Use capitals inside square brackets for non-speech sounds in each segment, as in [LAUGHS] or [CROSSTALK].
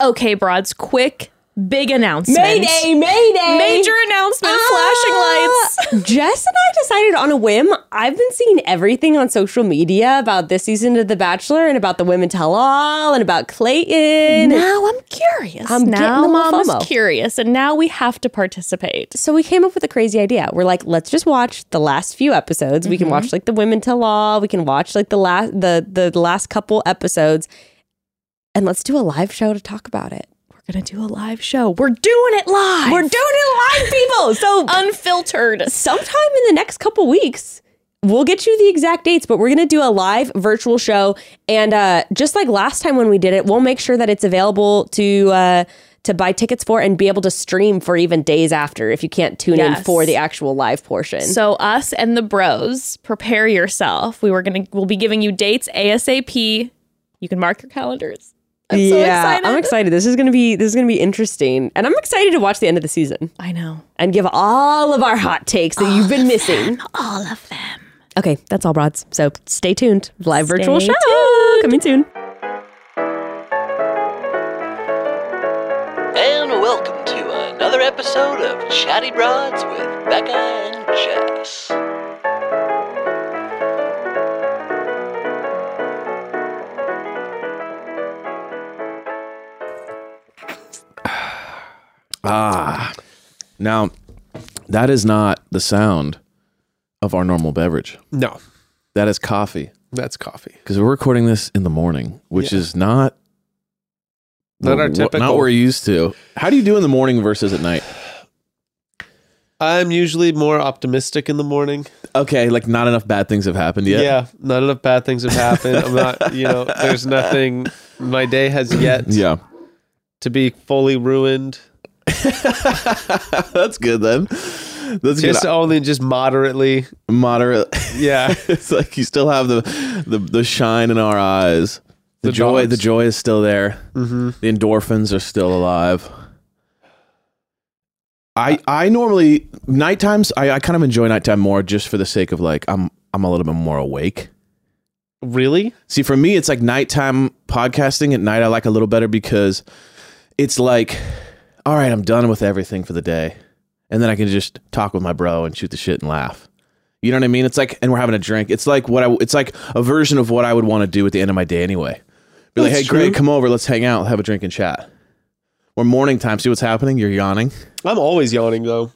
Okay, broads, quick, big announcement. Mayday, mayday. Major announcement, flashing lights. Ah, [LAUGHS] Jess and I decided on a whim. I've been seeing everything on social media about this season of The Bachelor and about the women tell all and about Clayton. Now I'm curious. I'm getting now little mom is curious, and now we have to participate. So we came up with a crazy idea. We're like, let's just watch the last few episodes. We Mm-hmm. can watch like the women tell all. We can watch like the last the, the the last couple episodes, and let's do a live show to talk about it. We're gonna do a live show. We're doing it live. We're doing it live, people. [LAUGHS] So unfiltered. sometime in the next couple weeks we'll get you the exact dates but we're going to do a live virtual show and uh, just like last time when we did it we'll make sure that it's available to uh, to buy tickets for and be able to stream for even days after if you can't tune in for the actual live portion So us and the bros, prepare yourself. We were gonna we'll be giving you dates ASAP. You can mark your calendars. I'm so excited. i'm excited. this is going to be this is going to be interesting. And i'm excited to watch the end of the season. I know. and give all of our hot takes that you've been missing. All of them. okay that's all broads so stay tuned. Live virtual Stay show coming soon. And welcome to another episode of Chatty Broads with Becca and Jess. Ah. Now, that is not the sound of our normal beverage. No, That is coffee. that's coffee. Because we're recording this in the morning, which Yeah. is not Not our wh- typical. Not what we're used to. How do you do in the morning versus at night? I'm usually more optimistic in the morning. Okay, like not enough bad things have happened yet. Yeah, not enough bad things have happened. I'm not, [LAUGHS] you know, there's nothing. My day has yet Yeah. to be fully ruined. [LAUGHS] That's good then. That's Just good. only just moderately. Moderate. Yeah. [LAUGHS] it's like you still have the the, the shine in our eyes. The, The joy, dogs. the joy is still there. hmm The endorphins are still alive. I I normally night times I, I kind of enjoy nighttime more just for the sake of like I'm I'm a little bit more awake. Really? See, for me, it's like nighttime podcasting at night. I like a little better because it's like, all right, I'm done with everything for the day, and then I can just talk with my bro and shoot the shit and laugh. You know what I mean? It's like, and we're having a drink. It's like what I. It's like a version of what I would want to do at the end of my day anyway. Be like, That's hey, Greg, come over. Let's hang out, have a drink and chat. Or morning time. See what's happening? You're yawning. I'm always yawning though.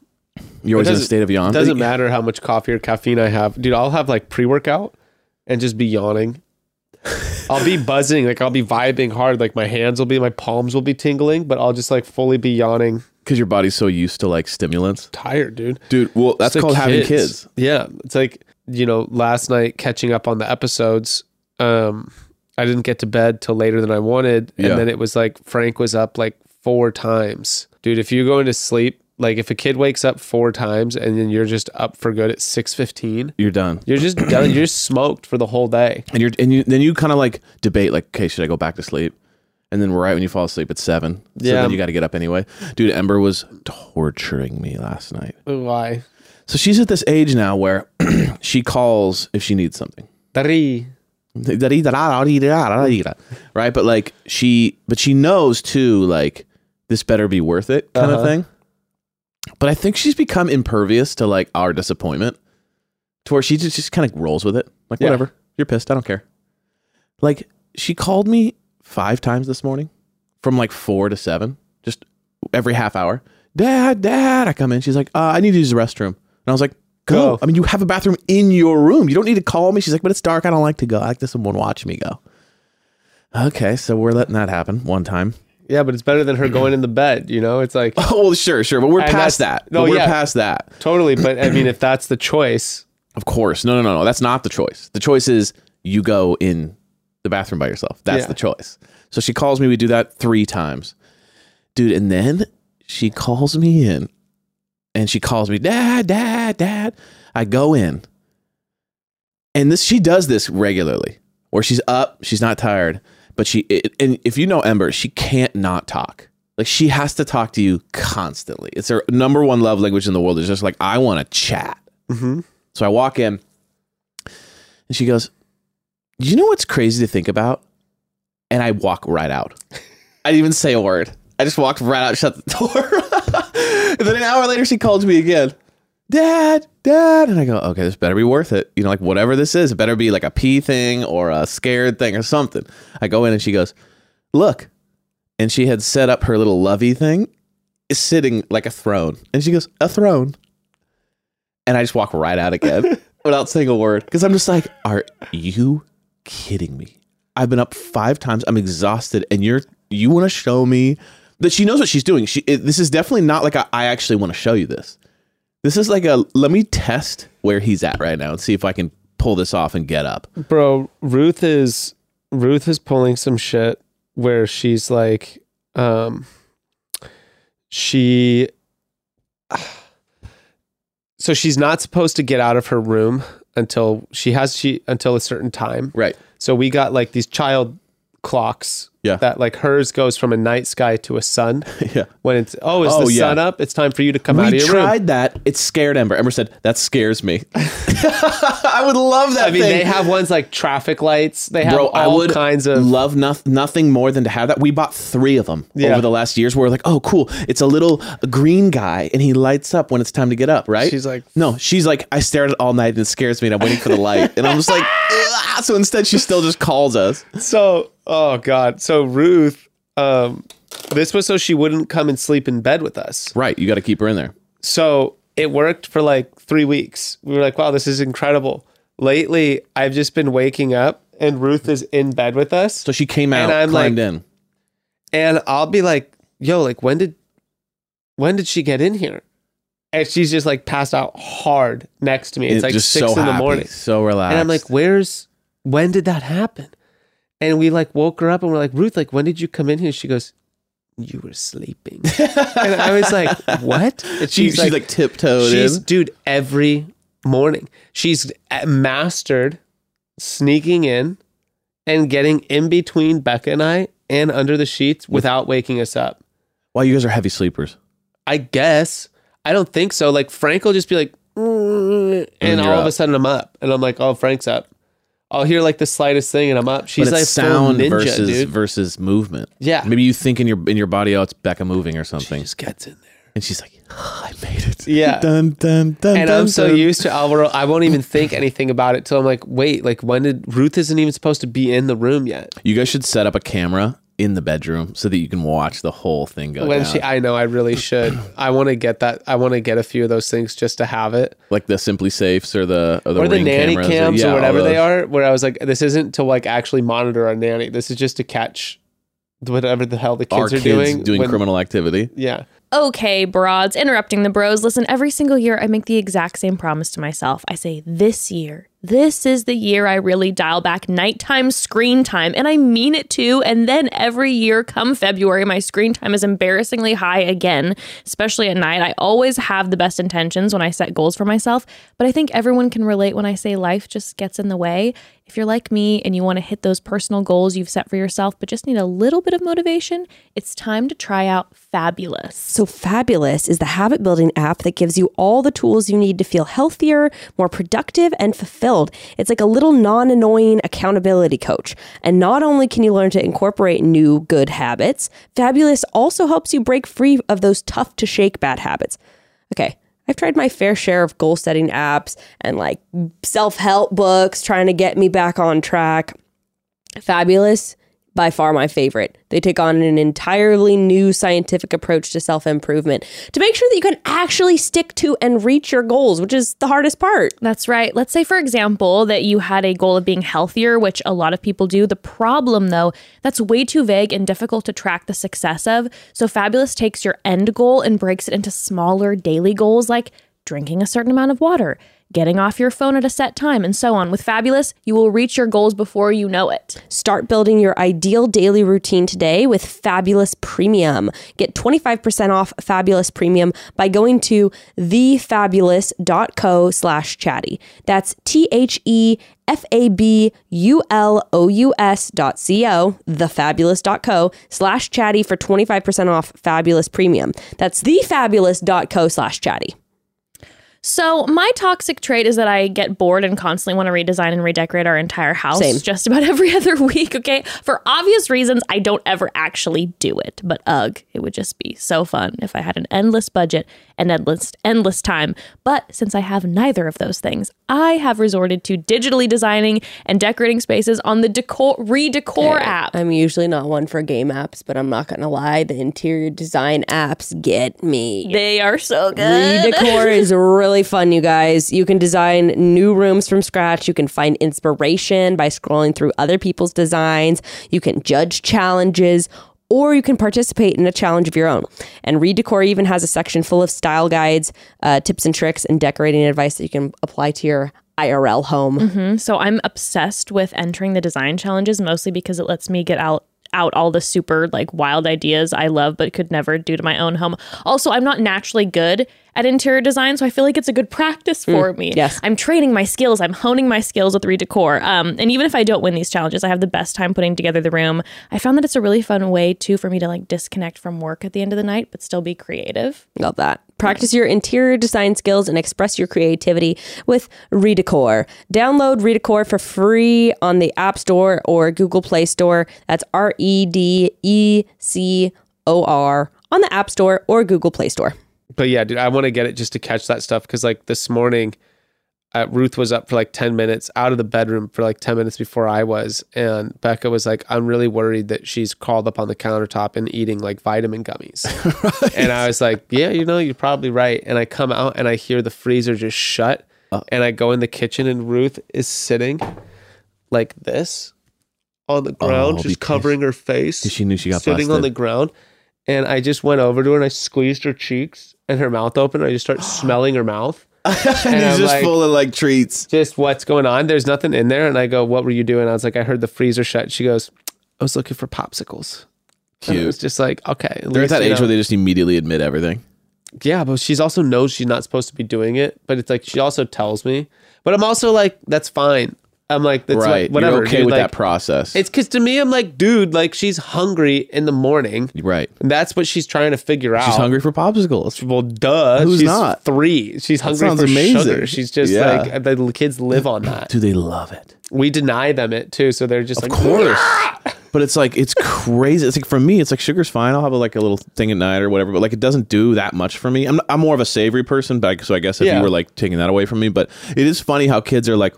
You're always in a doesn't- state of yawn. It doesn't matter how much coffee or caffeine I have. Dude, I'll have like pre workout and just be yawning. I'll be buzzing, like I'll be vibing hard, like my hands will be, my palms will be tingling, but I'll just like fully be yawning. because your body's so used to like stimulants, Tired, dude. dude. Well, that's It's like called having kids. Yeah. It's like, you know, last night catching up on the episodes, um, I didn't get to bed till later than I wanted. And Yeah. then it was like Frank was up like four times. Dude, if you're going to sleep, like if a kid wakes up four times and then you're just up for good at six fifteen, You're done. you're just [CLEARS THROAT] done. You're just smoked for the whole day. and you're and you then you kind of like debate like okay should i go back to sleep and then we're right when you fall asleep at seven so Yeah. then you got to get up anyway dude ember was torturing me last night Why? so she's at this age now where [CLEARS THROAT] she calls if she needs something Dari. right but like she but she knows too like this better be worth it kind of Uh-huh. thing but i think she's become impervious to like our disappointment to where she just, just kind of rolls with it. Like Yeah. whatever. You're pissed. I don't care. Like she called me five times this morning from like four to seven just every half hour. Dad dad. I come in. She's like uh, i need to use the restroom. And i was like go. Go. i mean you have a bathroom in your room. You don't need to call me. She's like but it's dark. I don't like to go. I like to someone watch me go. Okay. So we're letting that happen one time Yeah, but it's better than her going in the bed. You know, it's like oh [LAUGHS] well sure sure but we're And past that's- that no, But we're yeah. past that totally. But I mean, if that's the choice, [CLEARS THROAT] Of course. No, no, no, no. That's not the choice. The choice is you go in the bathroom by yourself. That's Yeah. the choice. So she calls me. We do that three times. Dude, and then she calls me in and she calls me, Dad, Dad, Dad. I go in. And this she does this regularly where she's up, she's not tired, but she it, and if you know Ember, she can't not talk. Like she has to talk to you constantly. It's her number one love language in the world. It's just like I want to chat. Mm-hmm. So I walk in and she goes, You know what's crazy to think about? And I walk right out. I didn't even say a word. I just walked right out shut the door. [LAUGHS] and then an hour later, she called me again. Dad, dad. And I go, okay, this better be worth it. You know, like whatever this is, it better be like a pee thing or a scared thing or something. I go in and she goes, look. And she had set up her little lovey thing, sitting like a throne. And she goes, a throne. And I just walk right out again [LAUGHS] without saying a word. Because I'm just like, are you kidding me? I've been up five times. I'm exhausted. And you're, you want to show me that she knows what she's doing. She, it, this is definitely not like a, I actually want to show you this. This is like a, let me test where he's at right now and see if I can pull this off and get up. Bro, Ruth is Ruth is pulling some shit where she's like um she [SIGHS] so she's not supposed to get out of her room until she has she until a certain time. Right. So we got like these child clocks Yeah. that like hers goes from a night sky to a sun. [LAUGHS] Yeah. When it's oh, is Oh, the yeah. sun up? It's time for you to come out of your room. We tried that. It scared Ember. Ember said, that scares me. [LAUGHS] [LAUGHS] I would love that I mean, thing. they have ones like traffic lights. They have Bro, all I would kinds of love noth- nothing more than to have that. We bought three of them Yeah. over the last years. Where we're like, oh, cool. It's a little green guy, and he lights up when it's time to get up. Right? She's like- no. She's like, I stared at it all night, and it scares me, and I'm waiting for the light, and I'm just like, "Ugh." Ah, so instead, she still just calls us. So, oh god. So Ruth, um, this was so she wouldn't come and sleep in bed with us. Right? You got to keep her in there. So it worked for like three weeks. We were like, wow, this is incredible. Lately, I've just been waking up and Ruth is in bed with us, So she came out, And I'm climbed like- in. and I'll be like, yo, like when did when did she get in here? And she's just like passed out hard next to me. It's It- like just six so in the happy, morning. so relaxed. And I'm like, where's when did that happen? And we like woke her up and we're like, Ruth, like when did you come in here? She goes, You were sleeping. [LAUGHS] and I was like, What? And she, she's like, tiptoed she's in. dude, every morning. She's uh, mastered sneaking in and getting in between Becca and I and under the sheets without waking us up. Wow, you guys are heavy sleepers. I guess. I don't think so. Like Frank will just be like, "Mm," and you're all of a sudden I'm up, and I'm like, oh, Frank's up. I'll hear like the slightest thing, and I'm up. She's but like sound ninja, versus dude. versus movement. Yeah. Maybe you think in your in your body, oh, it's Becca moving or something, Just gets in there. and she's like, "Oh, I made it. Yeah. [LAUGHS] dun dun dun. And I'm so used to Alvaro, I won't even think anything about it till I'm like, wait, like when did Ruth isn't even supposed to be in the room yet? You guys should set up a camera in the bedroom so that you can watch the whole thing go When down. she, I know, I really should. I want to get that. I want to get a few of those things just to have it, like the SimpliSafes or the or the, or the Ring nanny cameras cams yeah, or whatever they are. Where I was like, this isn't to like actually monitor our nanny. This is just to catch whatever the hell the kids Our are kids doing. doing when- criminal activity. Yeah. Okay, broads, interrupting the bros. Listen, every single year I make the exact same promise to myself. I say, this year, this is the year I really dial back nighttime screen time. And I mean it too. And then every year, come February, my screen time is embarrassingly high again, especially at night. I always have the best intentions when I set goals for myself. But I think everyone can relate when I say life just gets in the way. If you're like me and you want to hit those personal goals you've set for yourself, but just need a little bit of motivation, it's time to try out Fabulous. So Fabulous is the habit building app that gives you all the tools you need to feel healthier, more productive, and fulfilled. It's like a little non annoying accountability coach. And not only can you learn to incorporate new good habits, Fabulous also helps you break free of those tough to shake bad habits. Okay. I've tried my fair share of goal setting apps and like self help books trying to get me back on track. Fabulous, by far my favorite. They take on an entirely new scientific approach to self improvement to make sure that you can actually stick to and reach your goals, which is the hardest part. That's right. Let's say, for example, that you had a goal of being healthier, which a lot of people do. The problem, though, that's way too vague and difficult to track the success of. So, Fabulous takes your end goal and breaks it into smaller daily goals like drinking a certain amount of water, getting off your phone at a set time, and so on. With Fabulous, you will reach your goals before you know it. Start building your ideal daily routine today with Fabulous Premium. Get 25% off Fabulous Premium by going to thefabulous.co slash chatty. That's T H E F A B U L O U S dot C O, thefabulous.co slash chatty for 25% off Fabulous Premium. That's thefabulous.co slash chatty. So my toxic trait is that I get bored and constantly want to redesign and redecorate our entire house Same. just about [LAUGHS] every other week. Okay. For obvious reasons, I don't ever actually do it. But ugh, it would just be so fun if I had an endless budget and endless endless time. But since I have neither of those things, I have resorted to digitally designing and decorating spaces on the decor redecor app. I'm usually not one for game apps, but I'm not gonna lie, the interior design apps get me. They are so good. Redecor is really [LAUGHS] fun, you guys. You can design new rooms from scratch. You can find inspiration by scrolling through other people's designs. You can judge challenges. Or you can participate in a challenge of your own. And Redecor even has a section full of style guides, uh, tips and tricks, and decorating advice that you can apply to your IRL home. So I'm obsessed with entering the design challenges mostly because it lets me get out out all the super like wild ideas I love but could never do to my own home. Also, I'm not naturally good at interior design, so I feel like it's a good practice for me. yes. I'm training my skills. I'm honing my skills with Redecor. Um, and even if I don't win these challenges, I have the best time putting together the room. I found that it's a really fun way too for me to like disconnect from work at the end of the night, but still be creative. Love that. Practice your interior design skills and express your creativity with Redecor. Download Redecor for free on the App Store or Google Play Store. That's R E D E C O R on the App Store or Google Play Store. But yeah, dude, I want to get it just to catch that stuff because like this morning, uh, Ruth was up for like 10 minutes out of the bedroom for like 10 minutes before I was. And Becca was like, I'm really worried that she's crawled up on the countertop and eating like vitamin gummies. [LAUGHS] And I was like, yeah, you know, you're probably right. And I come out and I hear the freezer just shut. And I go in the kitchen and Ruth is sitting like this on the ground, Oh, just covering her face. She knew she got sitting on the ground. And I just went over to her and I squeezed her cheeks and her mouth open. And I just start [GASPS] smelling her mouth. [LAUGHS] and he's I'm just like- full of like treats. Just what's going on? There's nothing in there. And I go, What were you doing? I was like, I heard the freezer shut. She goes, I was looking for popsicles. And it was just like, okay. They're at that age know. where they just immediately admit everything. Yeah, but she's also knows she's not supposed to be doing it. But it's like she also tells me. But I'm also like, that's fine. I'm like, that's right. like, whatever. You're okay dude. with Like, that process. It's because to me, I'm like, dude, like she's hungry in the morning. right. And that's what she's trying to figure out. She's hungry for popsicles. Well, duh. Who's she's not? Three. She's hungry for popsicles. sounds for amazing. sugar. She's just Yeah. like the kids live on that. Do they love it? We deny them it too, so they're just like Of like, course. Ah! But it's like it's crazy. It's like for me, it's like sugar's fine. I'll have like a little thing at night or whatever. But like it doesn't do that much for me. I'm I'm more of a savory person, but I, so I guess if Yeah. you were like taking that away from me, but it is funny how kids are like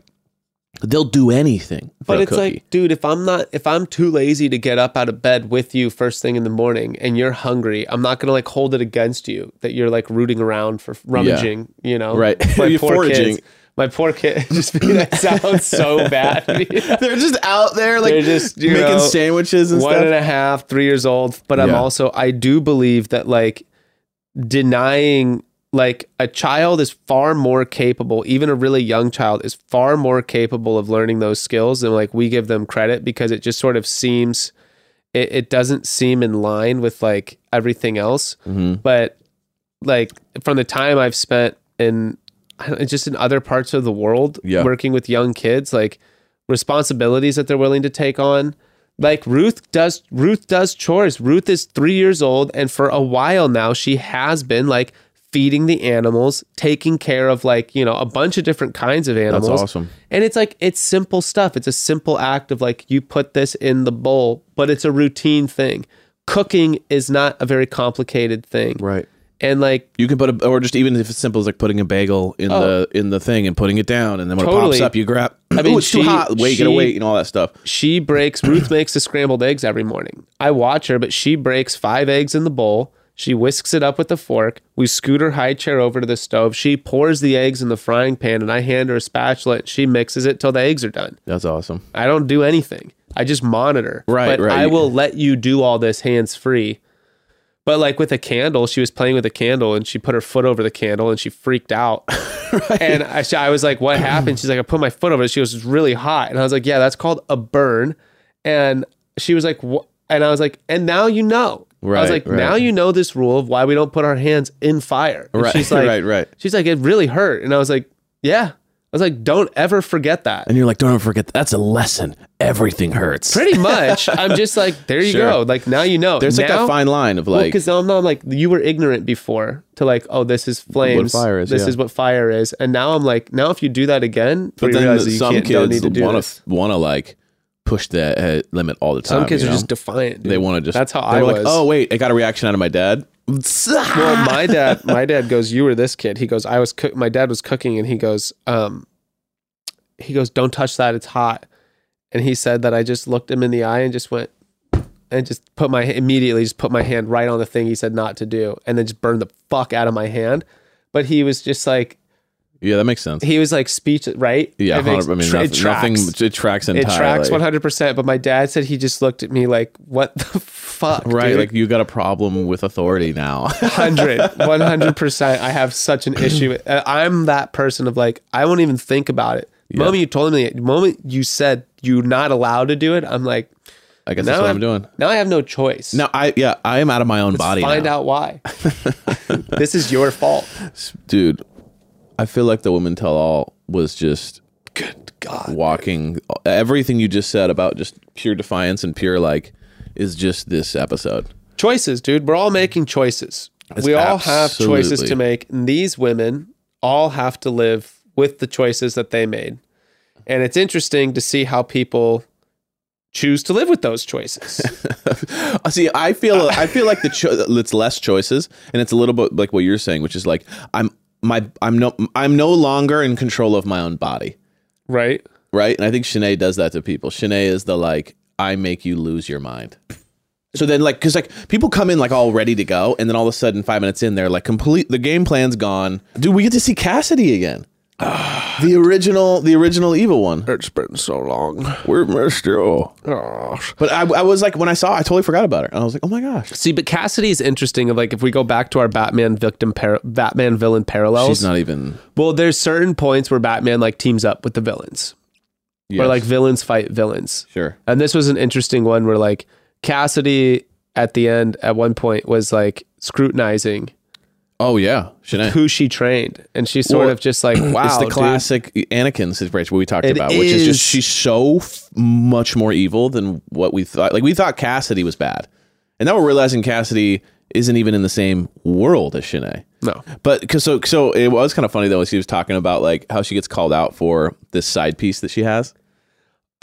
they'll do anything. But it's cookie. like, dude, if I'm not, if I'm too lazy to get up out of bed with you first thing in the morning, and you're hungry, I'm not gonna like hold it against you that you're like rooting around for rummaging. You know, Right. My [LAUGHS] poor foraging. kids. My poor kid. [LAUGHS] Just that sounds so [LAUGHS] bad. they're just out there like They're just, making know, sandwiches and one stuff. and a half, three years old. But I'm also, I do believe that like denying, like a child is far more capable, even a really young child is far more capable of learning those skills than like we give them credit because it just sort of seems, it, it doesn't seem in line with like everything else. Mm-hmm. But like from the time I've spent in just in other parts of the world Yeah. working with young kids, like responsibilities that they're willing to take on. Like Ruth does Ruth does chores. Ruth is 3 years old and for a while now she has been like feeding the animals, taking care of like, you know, a bunch of different kinds of animals. That's awesome. And it's like it's simple stuff. It's a simple act of like you put this in the bowl, but it's a routine thing. Cooking is not a very complicated thing. right. And like You can put a, or just even if it's simple as like putting a bagel in oh. the in the thing and putting it down, and then when it Oh. Pops up, you grab. [CLEARS THROAT] I mean, it's too hot. Wait, she- gotta wait, and all that stuff. she breaks Ruth makes the scrambled eggs every morning. I watch her, but she breaks five eggs in the bowl. She whisks it up with a fork. We scoot her high chair over to the stove. She pours the eggs in the frying pan and I hand her a spatula and she mixes it till the eggs are done. That's awesome. I don't do anything. I just monitor. Right, But right. I will let you do all this hands free. But like with a candle, she was playing with a candle and she put her foot over the candle and she freaked out. [LAUGHS] [LAUGHS] And I, I was like, "What happened?" She's like, "I put my foot over it." She was "It's really hot." And I was like, "Yeah, that's called a burn." And she was like, "What?" And I was like, "And now you know." I was like, right. "Now you know this rule of why we don't put our hands in fire." And Right, She's like, [LAUGHS] right, right. She's like, "It really hurt." And I was like, "Yeah." I was like, don't ever forget that. And you're like, don't ever forget that's a lesson. Everything hurts. Pretty [LAUGHS] much. I'm just like, there you Sure. go. Like now you know. There's like now, that fine line of like, because now I'm not like you were ignorant before to like, oh, this is flames. fire is, this yeah. is what fire is. And now I'm like, now if you do that again, but then realize that you some can't, don't need kids want to want to like push the uh, limit all the time. Some kids you are know? just defiant. dude. they want to just. That's how I was. Like, oh wait, I got a reaction out of my dad. [LAUGHS] Well, my dad, my dad goes, "You were this kid." He goes, "I was cook." My dad was cooking, and he goes, um, he goes, "Don't touch that; it's hot." And he said that I just looked him in the eye and just went, and just put my immediately just put my hand right on the thing he said not to do, and then just burned the fuck out of my hand. But he was just like, Yeah, that makes sense. he was like speech, right? Yeah, It makes- 100 I mean, tra- nothing, it tracks. nothing. It tracks entirely. It tracks one hundred percent. But my dad said he just looked at me like, "What the [LAUGHS] fuck?" Right, dude? like you got a problem with authority now. 100 100% [LAUGHS] i have such an issue with, i'm that person of like i won't even think about it the Yeah. moment you told me the moment you said you're not allowed to do it i'm like I guess now that's what I- I'm doing. now i have no choice Now I yeah, I am out of my own Let's body find now. out why [LAUGHS] this is your fault dude. I feel like the woman tell all was just good god walking. Everything you just said about just pure defiance and pure like is just this episode. choices dude. We're all making choices. It's we all have choices to make and these women all have to live with the choices that they made. And it's interesting to see how people choose to live with those choices. [LAUGHS] Uh, see, I feel I feel like the cho- it's less choices, and it's a little bit like what you're saying, which is like I'm my I'm no I'm no longer in control of my own body, right right? And I think Shanae does that to people. Shanae is the like I make you lose your mind. So then, like, because like people come in like all ready to go, and then all of a sudden, five minutes in, they're like complete. The game plan's gone. Dude, we get to see Cassidy again. The original, the original evil one. It's been so long. We're missed you. Gosh. But I, I was like, when I saw, it, I totally forgot about her. And I was like, oh my gosh, See, but Cassidy is interesting. Of like, if we go back to our Batman victim, par- Batman villain parallels. she's not even. well, there's certain points where Batman like teams up with the villains, or Yes. like villains fight villains. sure. And this was an interesting one where like Cassidy at the end at one point was like scrutinizing Oh yeah, Shanae. who she trained, and she's sort Well, of just like, [CLEARS THROAT] wow, it's the dude. classic Anakin situation we talked It about, which is is. just she's so f- much more evil than what we thought. Like we thought Cassidy was bad, and now we're realizing Cassidy isn't even in the same world as Shanae. No, But because so so it was kind of funny though, as he was talking about like how she gets called out for this side piece that she has.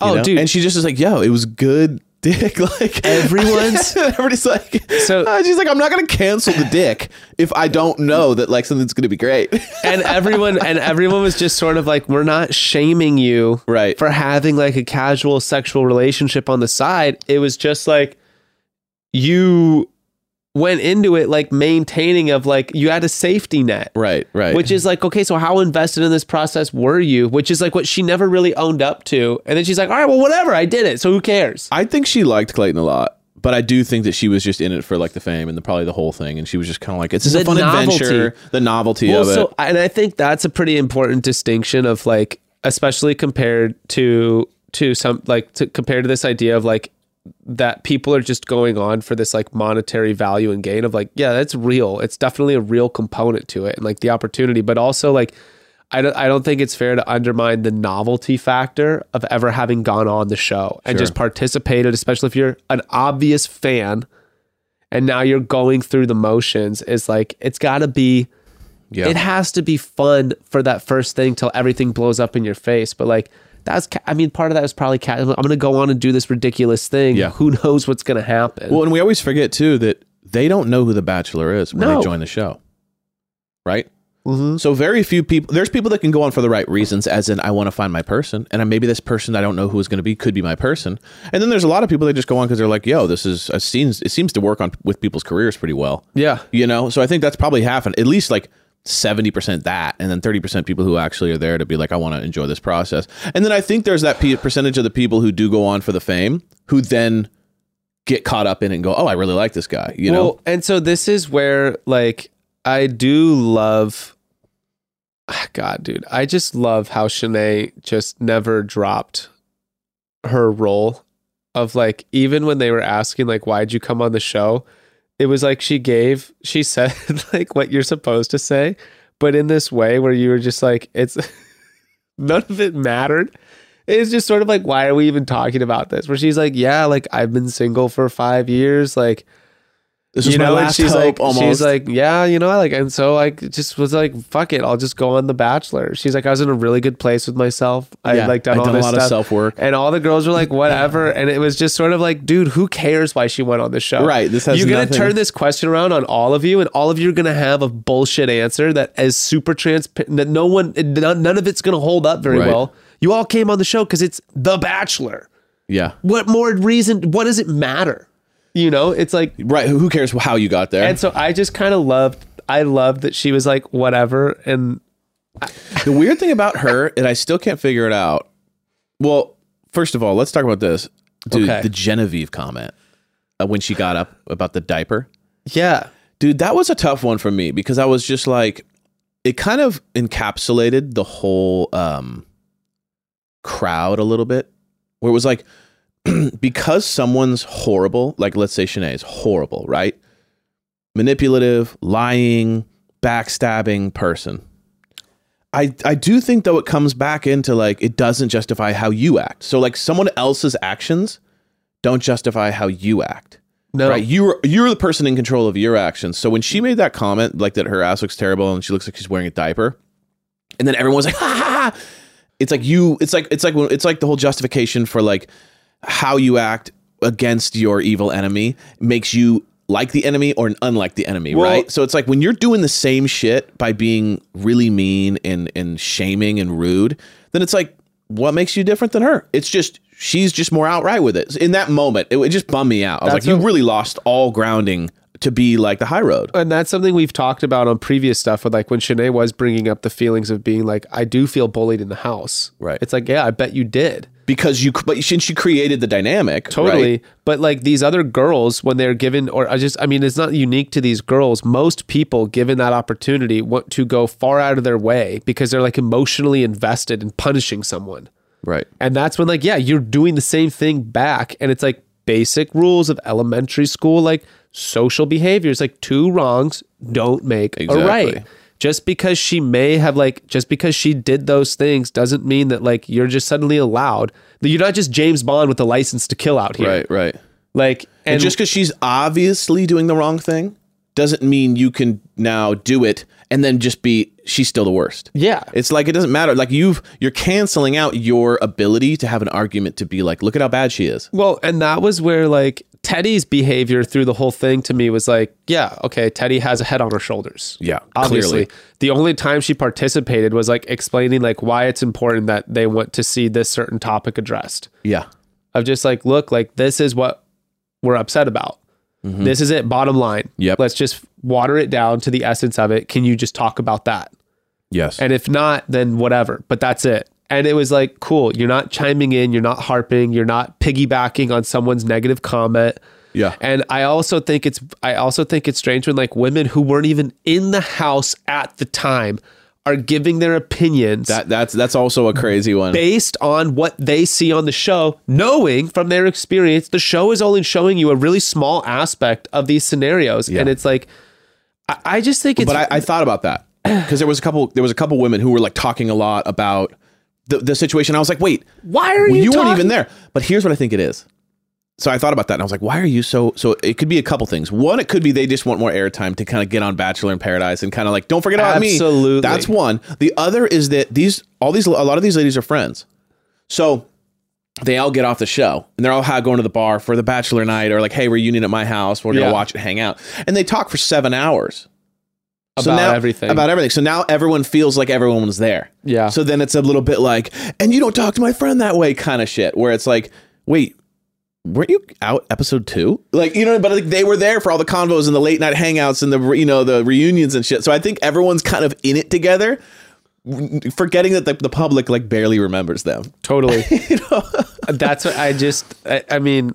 you oh, know? dude, and she just is like, "Yo, it was good." Dick, [LAUGHS] like Everyone's- [LAUGHS] everybody's like, So- uh, she's like, I'm not gonna cancel the dick if I don't know that like something's gonna be great. [LAUGHS] and everyone and everyone was just sort of like we're not shaming you Right. for having like a casual sexual relationship on the side it was just like you went into it like maintaining of like you had a safety net right, right. which is like okay so how invested in this process were you which is like what she never really owned up to and then she's like all right well whatever i did it so who cares I think she liked Clayton a lot, but I do think that she was just in it for like the fame and the, probably the whole thing, and she was just kind of like, it's just a fun novelty. adventure, the novelty well, of it. so and I think that's a pretty important distinction of like, especially compared to to some like to compared to this idea of like that people are just going on for this like monetary value and gain of like, yeah, that's real. It's definitely a real component to it and like the opportunity, but also like. I don't, I don't think it's fair to undermine the novelty factor of ever having gone on the show and Sure. just participated, especially if you're an obvious fan and now you're going through the motions. Is like, it's got to be yeah, it has to be fun for that first thing till everything blows up in your face. But like that's, ca- I mean, part of that was probably cat. I'm going to go on and do this ridiculous thing. Yeah. Who knows what's going to happen? well, and we always forget too that they don't know who the Bachelor is when No. they join the show, right? Mhm. So very few people. There's people that can go on for the right reasons, as in I want to find my person, and maybe this person I don't know who is going to be could be my person. And then there's a lot of people that just go on because they're like, "Yo, this is it seems it seems to work on with people's careers pretty well." yeah. you know so i think that's probably half and at least like 70% that and then 30% people who actually are there to be like i want to enjoy this process and then i think there's that percentage of the people who do go on for the fame who then get caught up in it and go oh i really like this guy you know and so this is where like I do love. Ah, God, dude, I just love how Shanae just never dropped her role of like even when they were asking like why'd you come on the show it was like she gave she [LAUGHS] said like what you're supposed to say but in this way where you were just like it's [LAUGHS] none of it mattered. It's just sort of like, why are we even talking about this? Where she's like, yeah, like I've been single for five years, like This was you my know, last she's hope. like, almost. she's like, yeah, you know, like, and so I just was like, fuck it, I'll just go on The Bachelor. She's like, I was in a really good place with myself. I Yeah, like done done a lot of self-work. and all the girls were like, whatever, and it was just sort of like, dude, who cares why she went on the show? Right, this has you're gonna turn this question around on all of you, and all of you are gonna have a bullshit answer that is super transparent. That no one, none none of it's gonna hold up very Right. well. You all came on the show because it's The Bachelor. yeah, What more reason? What does it matter? You know, it's like right. Who cares how you got there? and so I just kind of loved, I loved that she was like, whatever. And The weird thing about her, and I still can't figure it out. Well, first of all, let's talk about this. Dude, Okay. the Genevieve comment uh, when she got up about the diaper. yeah, Dude, that was a tough one for me because I was just like, it kind of encapsulated the whole um, crowd a little bit, where it was like, [CLEARS THROAT] because someone's horrible, like let's say Shanae is horrible, right? Manipulative, lying, backstabbing person. I, I do think though it comes back into like it doesn't justify how you act. So like someone else's actions don't justify how you act. no, Right. You're you're the person in control of your actions. So when she made that comment, like that her ass looks terrible and she looks like she's wearing a diaper, and then everyone's like, [LAUGHS] ha ha ha. It's like you. It's like it's like it's like the whole justification for like how you act against your evil enemy makes you like the enemy or unlike the enemy, Well- right? So it's like when you're doing the same shit by being really mean and and shaming and rude, then it's like what makes you different than her? It's just she's just more outright with it. In that moment, it, it just bummed me out. I was like, you really lost all grounding to be like the high road. and that's something we've talked about on previous stuff with like when Shanae was bringing up the feelings of being like, I do feel bullied in the house. Right. It's like, yeah, I bet you did. Because you, but since she created the dynamic, Totally. right? But like these other girls, when they're given, or I just, I mean, it's not unique to these girls. Most people, given that opportunity, want to go far out of their way because they're like emotionally invested in punishing someone. right, And that's when, like, yeah, you're doing the same thing back. And it's like basic rules of elementary school, like social behaviors, like two wrongs don't make a right. Just because she may have, like, just because she did those things doesn't mean that, like, you're just suddenly allowed. that You're not just James Bond with a license to kill out here. right, right. Like, and, And just because she's obviously doing the wrong thing doesn't mean you can now do it and then just be she's still the worst. yeah. It's like it doesn't matter. Like you've you're canceling out your ability to have an argument to be like, look at how bad she is. Well, and that was where like Teddi's behavior through the whole thing to me was like, yeah, okay, Teddi has a head on her shoulders. Yeah, Obviously. clearly. The only time she participated was like explaining like why it's important that they want to see this certain topic addressed. Yeah. Of just like, look, like this is what we're upset about. This is it, bottom line. Mm-hmm. Yep. Let's just water it down to the essence of it. Can you just talk about that? Yes. And if not, then whatever. But that's it. And it was like, cool. You're not chiming in. You're not harping. You're not piggybacking on someone's negative comment. yeah. And I also think it's I also think it's strange when like women who weren't even in the house at the time are giving their opinions That that's that's also a crazy one. based on what they see on the show, knowing from their experience the show is only showing you a really small aspect of these scenarios. And it's like I, I just think it's but I, I thought about that because there was a couple there was a couple women who were like talking a lot about the, the situation. I was like, wait, why are you you weren't even there. But here's what I think it is. So I thought about that and I was like, why are you so so it could be a couple things. One, it could be they just want more airtime to kind of get on Bachelor in Paradise and kind of like, don't forget about me. Absolutely. That's one. The other is that these all these a lot of these ladies are friends. So they all get off the show and they're all going to the bar for the bachelor night or like, hey, reunion at my house. We're gonna watch it, hang out, and they talk for seven hours about now, everything. About everything. So now everyone feels like everyone was there. Yeah. So then it's a little bit like, and you don't talk to my friend that way kind of shit, where it's like, wait, weren't you out episode two? Like, you know, but like they were there for all the convos and the late night hangouts and the, you know, the reunions and shit. So I think everyone's kind of in it together, forgetting that the, the public like barely remembers them. [LAUGHS] Totally. you know? That's what I just, I, I mean,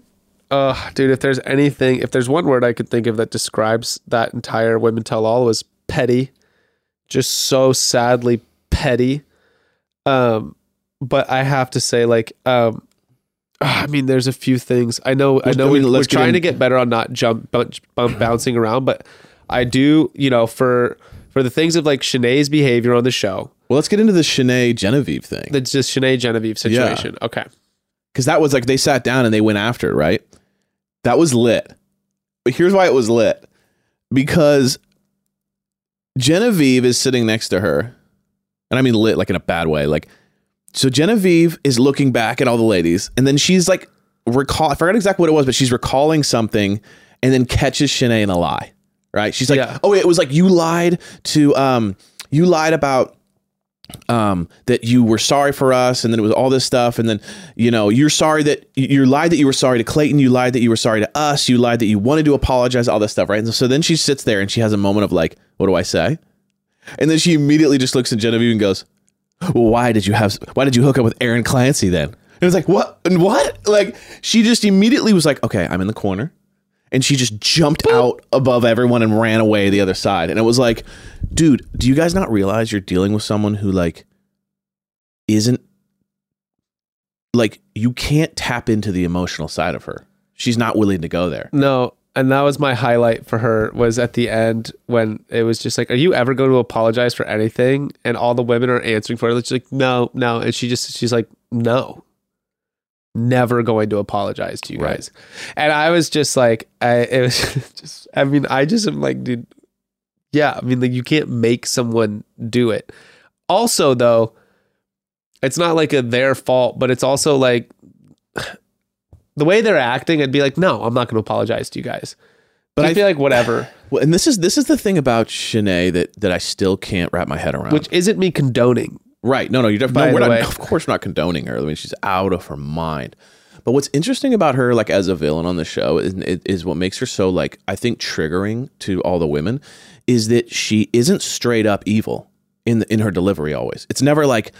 uh, dude, if there's anything, if there's one word I could think of that describes that entire Women Tell All was petty. Just so sadly petty. Um, but I have to say, like, um, I mean, there's a few things I know. I know I we, we're trying in- to get better on not jump, bunch, bump, bouncing around, but I do, you know, for for the things of like Shanae's behavior on the show, Well, let's get into the Shanae Genevieve thing. The just Shanae Genevieve situation. Okay. because that was like they sat down and they went after it, right? That was lit. But here's why it was lit because Genevieve is sitting next to her, and I mean lit like in a bad way. Like, so Genevieve is looking back at all the ladies, and then she's like, recall. I forgot exactly what it was, but she's recalling something, and then catches Shanae in a lie. Right? She's like, Yeah. oh, it was like you lied to, um, you lied about um, that you were sorry for us, and then it was all this stuff, and then you know you're sorry that you lied that you were sorry to Clayton, you lied that you were sorry to us, you lied that you wanted to apologize, all this stuff, right? And so then she sits there and she has a moment of like, what do I say? And then she immediately just looks at Genevieve and goes, "Well, why did you have? Why did you hook up with Aaron Clancy then?" And it's like, what? And what? Like she just immediately was like, "Okay, I'm in the corner." And she just jumped out above everyone and ran away the other side. And it was like, dude, do you guys not realize you're dealing with someone who like isn't like you can't tap into the emotional side of her. She's not willing to go there. No, and that was my highlight for her was at the end when it was just like, "Are you ever going to apologize for anything?" And all the women are answering for her. She's like, "No, no," and she just she's like, "No, never going to apologize to you Right. guys." And I was just like, I it was [LAUGHS] just, I mean, I just am like, dude, yeah, I mean, like you can't make someone do it. Also, though, it's not like a their fault, but it's also like the way they're acting, I'd be like, no, I'm not going to apologize to you guys. But But I I- feel like whatever, [SIGHS] Well, and this is this is the thing about Shanae that that I still can't wrap my head around. which isn't me condoning. Right. No, no, you're definitely no, not, of course we're not condoning her. I mean, she's out of her mind. But what's interesting about her, like as a villain on the show, is, is what makes her so like I think triggering to all the women, is that she isn't straight up evil in the, in her delivery. Always, it's never like,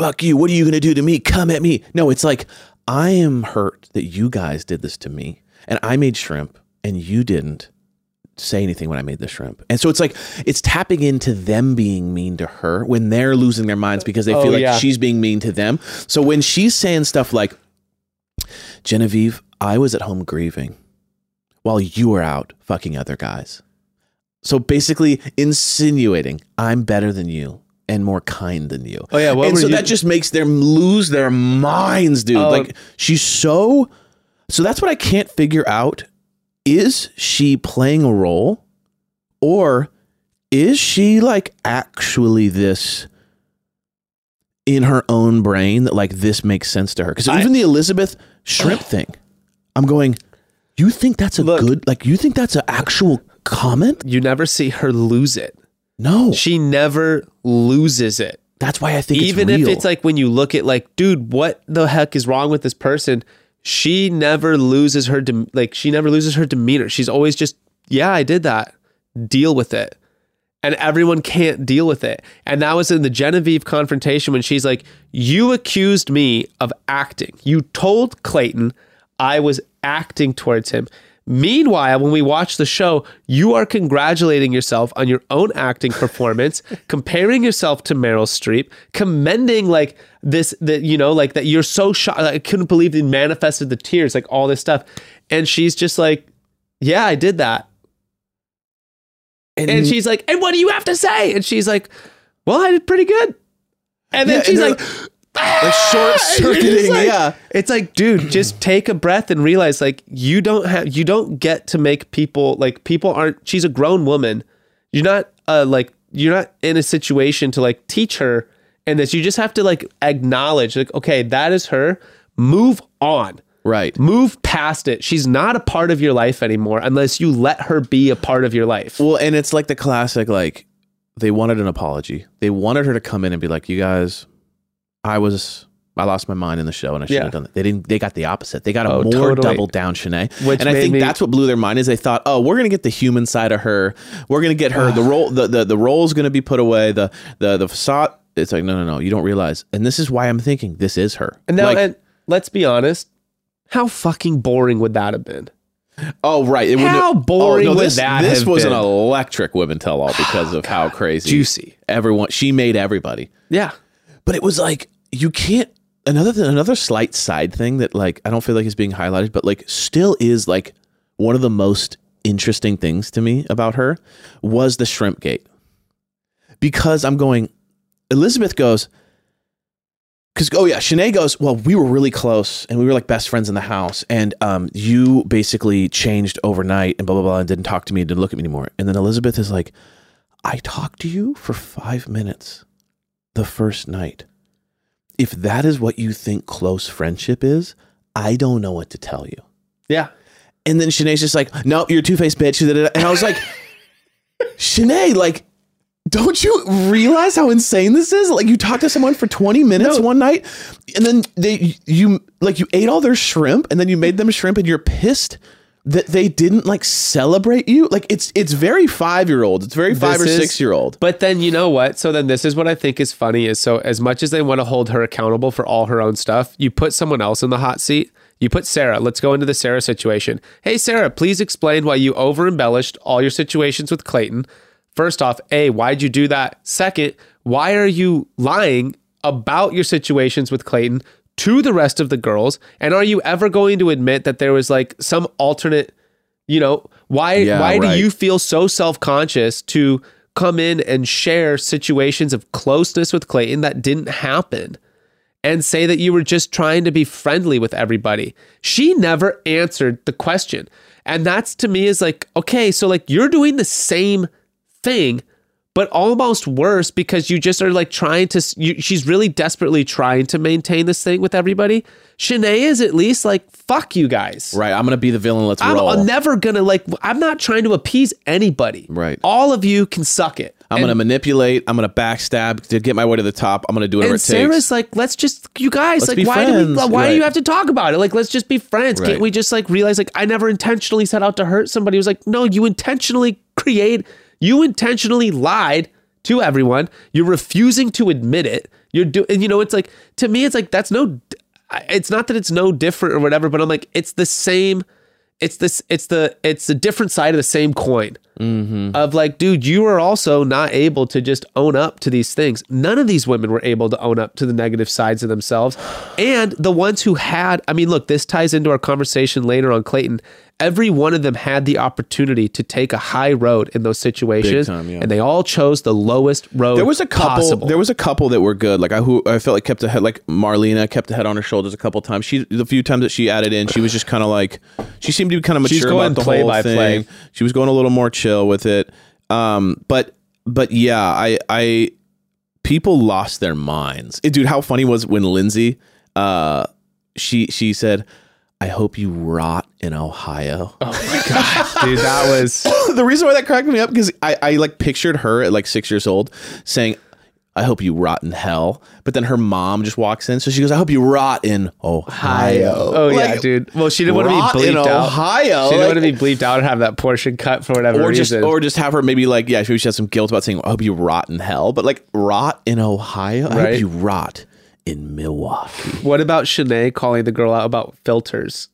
"Fuck you! What are you gonna do to me? Come at me!" No, it's like, "I am hurt that you guys did this to me, and I made shrimp, and you didn't." say anything when I made the shrimp. And so it's like it's tapping into them being mean to her when they're losing their minds because they Oh, feel like yeah. she's being mean to them. So when she's saying stuff like Genevieve, I was at home grieving while you were out fucking other guys. So basically insinuating I'm better than you and more kind than you. Oh, yeah, what and so you- that just makes them lose their minds, dude. Oh. Like she's so so that's what I can't figure out. Is she playing a role or is she like actually this in her own brain that like this makes sense to her? Because I- even the Elizabeth shrimp [SIGHS] thing, I'm going, you think that's a Look. good, like, you think that's an actual comment? You never see her lose it. No. She never loses it. that's why I think Even it's if it's like when you look at like, dude, what the heck is wrong with this person? She never loses her dem- like she never loses her demeanor. She's always just, yeah, I did that. Deal with it. And everyone can't deal with it. And that was in the Genevieve confrontation when she's like, You accused me of acting. You told Clayton I was acting towards him. Meanwhile, when we watch the show, you are congratulating yourself on your own acting performance, [LAUGHS] comparing yourself to Meryl Streep, commending like this that you know, like that you're so shocked. I couldn't believe they manifested the tears, like all this stuff. And she's just like, Yeah, I did that. And she's like, and what do you have to say? And she's like, well, I did pretty good. And then Yeah, she's they're like, like short [LAUGHS] you're just circuiting. like- yeah. It's like, dude, just take a breath and realize like you don't have you don't get to make people like people aren't she's a grown woman. You're not uh like you're not in a situation to like teach her and this you just have to like acknowledge like okay, that is her. Move on. Right. Move past it. She's not a part of your life anymore unless you let her be a part of your life. Well, and it's like the classic, like they wanted an apology. They wanted her to come in and be like, "You guys, I was, I lost my mind in the show, and I shouldn't Yeah. have done that." They didn't. They got the opposite. They got a Oh, more totally. double down Shanae, Which and I think me- that's what blew their mind. Is they thought, "Oh, we're gonna get the human side of her. We're gonna get her. the [SIGHS] role, the the the role's gonna be put away. The the the facade." It's like, no, no, no. You don't realize, and this is why I'm thinking this is her. And now, Like, and let's be honest, how fucking boring would that have been? oh, right. It How boring oh, no, would this, that This have was been? an electric women tell all [SIGHS] oh, because of how crazy, Juicy. Everyone, she made everybody. Yeah. But it was like you can't another th- another slight side thing that like I don't feel like is being highlighted, but like still is like one of the most interesting things to me about her was the shrimp gate. Because I'm going, Elizabeth goes, because oh yeah, Shanae goes, well, we were really close and we were like best friends in the house, and um, you basically changed overnight and blah blah blah, and didn't talk to me, didn't look at me anymore. And then Elizabeth is like, I talked to you for five minutes the first night. If that is what you think close friendship is, I don't know what to tell you. Yeah. And then Shanae's just like, no, you're a two faced bitch. And I was like, [LAUGHS] Shanae, like, don't you realize how insane this is? Like, you talked to someone for 20 minutes No. one night, and then they, you, like, you ate all their shrimp, and then you made them shrimp, and you're pissed that they didn't like celebrate you. Like, it's, it's very five year old. It's very five This or is- six year old. But then you know what? So then this is what I think is funny is so as much as they want to hold her accountable for all her own stuff, you put someone else in the hot seat. You put Sarah. Let's go into the Sarah situation. Hey Sarah, please explain why you over embellished all your situations with Clayton. First off, A, why'd you do that? Second, why are you lying about your situations with Clayton to the rest of the girls? And are you ever going to admit that there was like some alternate you know why Yeah, why right. do you feel so self-conscious to come in and share situations of closeness with Clayton that didn't happen and say that you were just trying to be friendly with everybody. She never answered the question. And that's to me is like, okay, so like you're doing the same thing, but almost worse because you just are like trying to, you, she's really desperately trying to maintain this thing with everybody. Shanae is at least like, fuck you guys. Right. I'm going to be the villain. Let's I'm, roll. I'm never gonna like. I'm not trying to appease anybody. Right. All of you can suck it. I'm And- going to manipulate. I'm going to backstab to get my way to the top. I'm going to do whatever And it takes. Sarah's like, let's just, you guys, Let's like, why do we, friends. why do you have to talk about it? Like, let's just be friends. Right. Can't we just like realize, like, I never intentionally set out to hurt somebody? It was like, no, you intentionally create, you intentionally lied to everyone. You're refusing to admit it. You're doing, and you know, it's like, to me, it's like, that's no, it's not that it's no different or whatever, but I'm like, it's the same. It's this. It's the. It's a different side of the same coin. Mm-hmm. Of like, dude, you are also not able to just own up to these things. None of these women were able to own up to the negative sides of themselves, and the ones who had. I mean, look, this ties into our conversation later on Clayton. Every one of them had the opportunity to take a high road in those situations, time, yeah. and they all chose the lowest road. There was a couple. Possible. There was a couple that were good. Like I, who I felt like kept the head. Like Marlena kept the head on her shoulders a couple times. She, the few times that she added in, she was just kind of like, she seemed to be kind of She's mature going about the play whole by thing. play. She was going a little more chill with it. Um, but but yeah, I I people lost their minds. Eh, dude, how funny was when Lindsay, uh, she she said, "I hope you rot in Ohio." oh my god, [LAUGHS] dude, that was. [COUGHS] the reason why that cracked me up because I, I like pictured her at like six years old saying, I hope you rot in hell. But then her mom just walks in. So she goes, I hope you rot in Ohio. Oh yeah, dude. Well, she didn't want to be in bleeped out. Ohio. She didn't Like- want to be bleeped out or have that portion cut for whatever Or just, reason. or just have her maybe like, yeah, maybe she has some guilt about saying, I hope you rot in hell. But like, rot in Ohio? I Right. hope you rot in Milwaukee. what about Shanae calling the girl out about filters?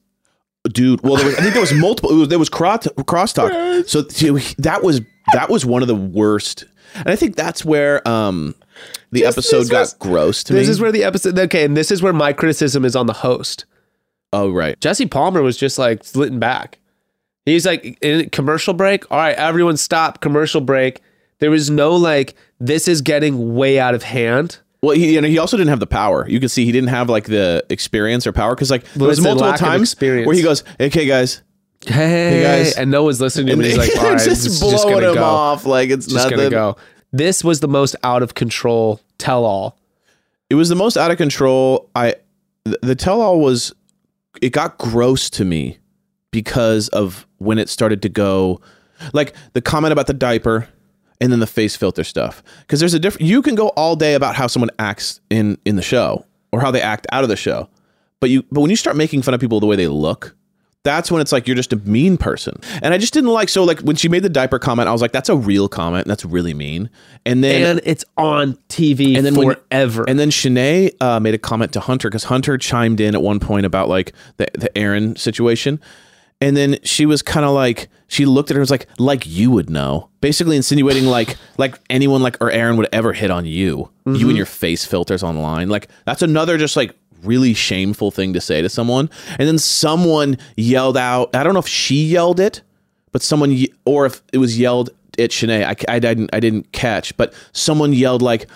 dude. Well, there was, I think there was multiple. It was, there was cross crosstalk. So that was that was one of the worst. And I think that's where um the Just- episode got was- gross to This me. This is where the episode. Okay, and this is where my criticism is on the host. oh right. Jesse Palmer was just like slitting back. He's like in commercial break. All right, everyone stop. Commercial break. There was no like this is getting way out of hand. Well, he you know he also didn't have the power. You can see he didn't have like the experience or power because like there was multiple times where he goes, "Okay, guys," Hey, guys. and no one's listening to him. and he's [LAUGHS] like, all right, just blowing just him go. off like it's Just nothing. gonna go. This was the most out of control tell all. It was the most out of control. I the, the tell all was it got gross to me because of when it started to go like the comment about the diaper and then the face filter stuff. Because there's a different you can go all day about how someone acts in in the show or how they act out of the show but you but when you start making fun of people the way they look that's when it's like you're just a mean person. And i just didn't like so like when she made the diaper comment i was like that's a real comment. And that's really mean. And then And it's on TV and then when- forever. and then Shanae uh, made a comment to Hunter because Hunter chimed in at one point about like the the Aaron situation, and then she was kind of like she looked at her and was like like you would know, basically insinuating like like anyone like or Aaron would ever hit on you, you and mm-hmm. your face filters online. Like that's another just like really shameful thing to say to someone. And then someone yelled out. I don't know if she yelled it, but someone ye- or if it was yelled at Shanae. I, I didn't I didn't catch, but someone yelled like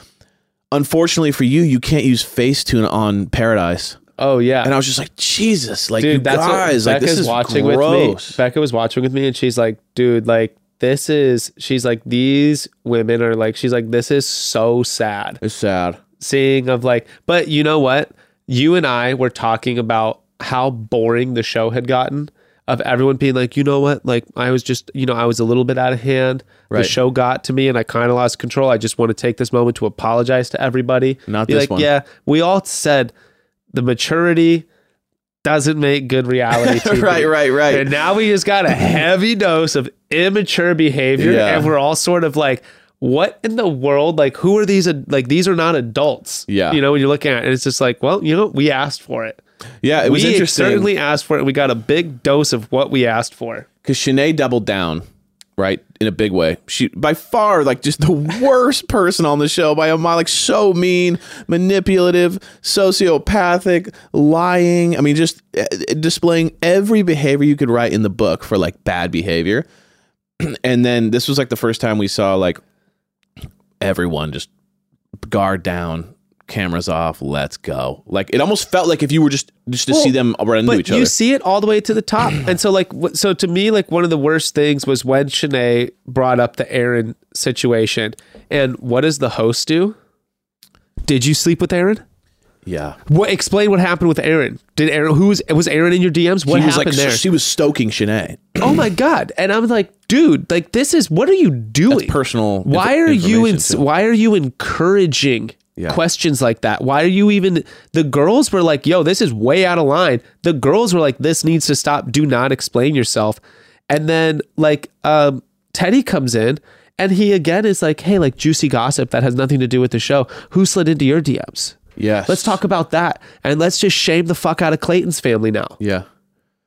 unfortunately for you, you can't use Facetune on Paradise. Oh yeah. And I was just like, Jesus, like dude, you that's guys, like this is watching gross. with me. Becca was watching with me, and she's like, "Dude, like this is." She's like, "These women are like." She's like, "This is so sad." It's sad. Seeing of like, but you know what? You and I were talking about how boring the show had gotten. Of everyone being like, you know what? Like, I was just, you know, I was a little bit out of hand. Right. The show got to me, and I kind of lost control. I just want to take this moment to apologize to everybody. Not Be this like, one. yeah, we all said the maturity doesn't make good reality [LAUGHS] TV. Right, right, right. And now we just got a heavy dose of immature behavior, Yeah. and we're all sort of like, what in the world? Like, who are these? Like, these are not adults. Yeah. You know, when you're looking at it, it's just like, well, you know, we asked for it. Yeah, it was we interesting certainly asked for it. We got a big dose of what we asked for. because Shanae doubled down, right, in a big way. She by far like just the [LAUGHS] worst person on the show by a mile, like so mean, manipulative, sociopathic, lying. I mean, just uh, displaying every behavior you could write in the book for like bad behavior. [CLEARS THROAT] and then this was like the first time we saw like everyone just guard down. Cameras off. Let's go. Like it almost felt like if you were just just to see them run into But each you see it all the way to the top. [CLEARS THROAT] and so, like, so to me, like, one of the worst things was when Shanae brought up the Aaron situation. And what does the host do? Did you sleep with Aaron? yeah. What explain what happened with Aaron? Did Aaron who was was Aaron in your DMs? What he was happened like there? she was stoking Shanae. [CLEARS THROAT] oh my god! And I'm like, dude, like this is what are you doing? personal Why inf- are you in, why are you encouraging Yeah. questions like that? Why are you even the girls were like, yo, this is way out of line. The girls were like, this needs to stop. Do not explain yourself. And then like um Teddi comes in and he again is like, hey, like juicy gossip that has nothing to do with the show. Who slid into your DMs? Yes. Let's talk about that. And let's just shame the fuck out of Clayton's family now. Yeah.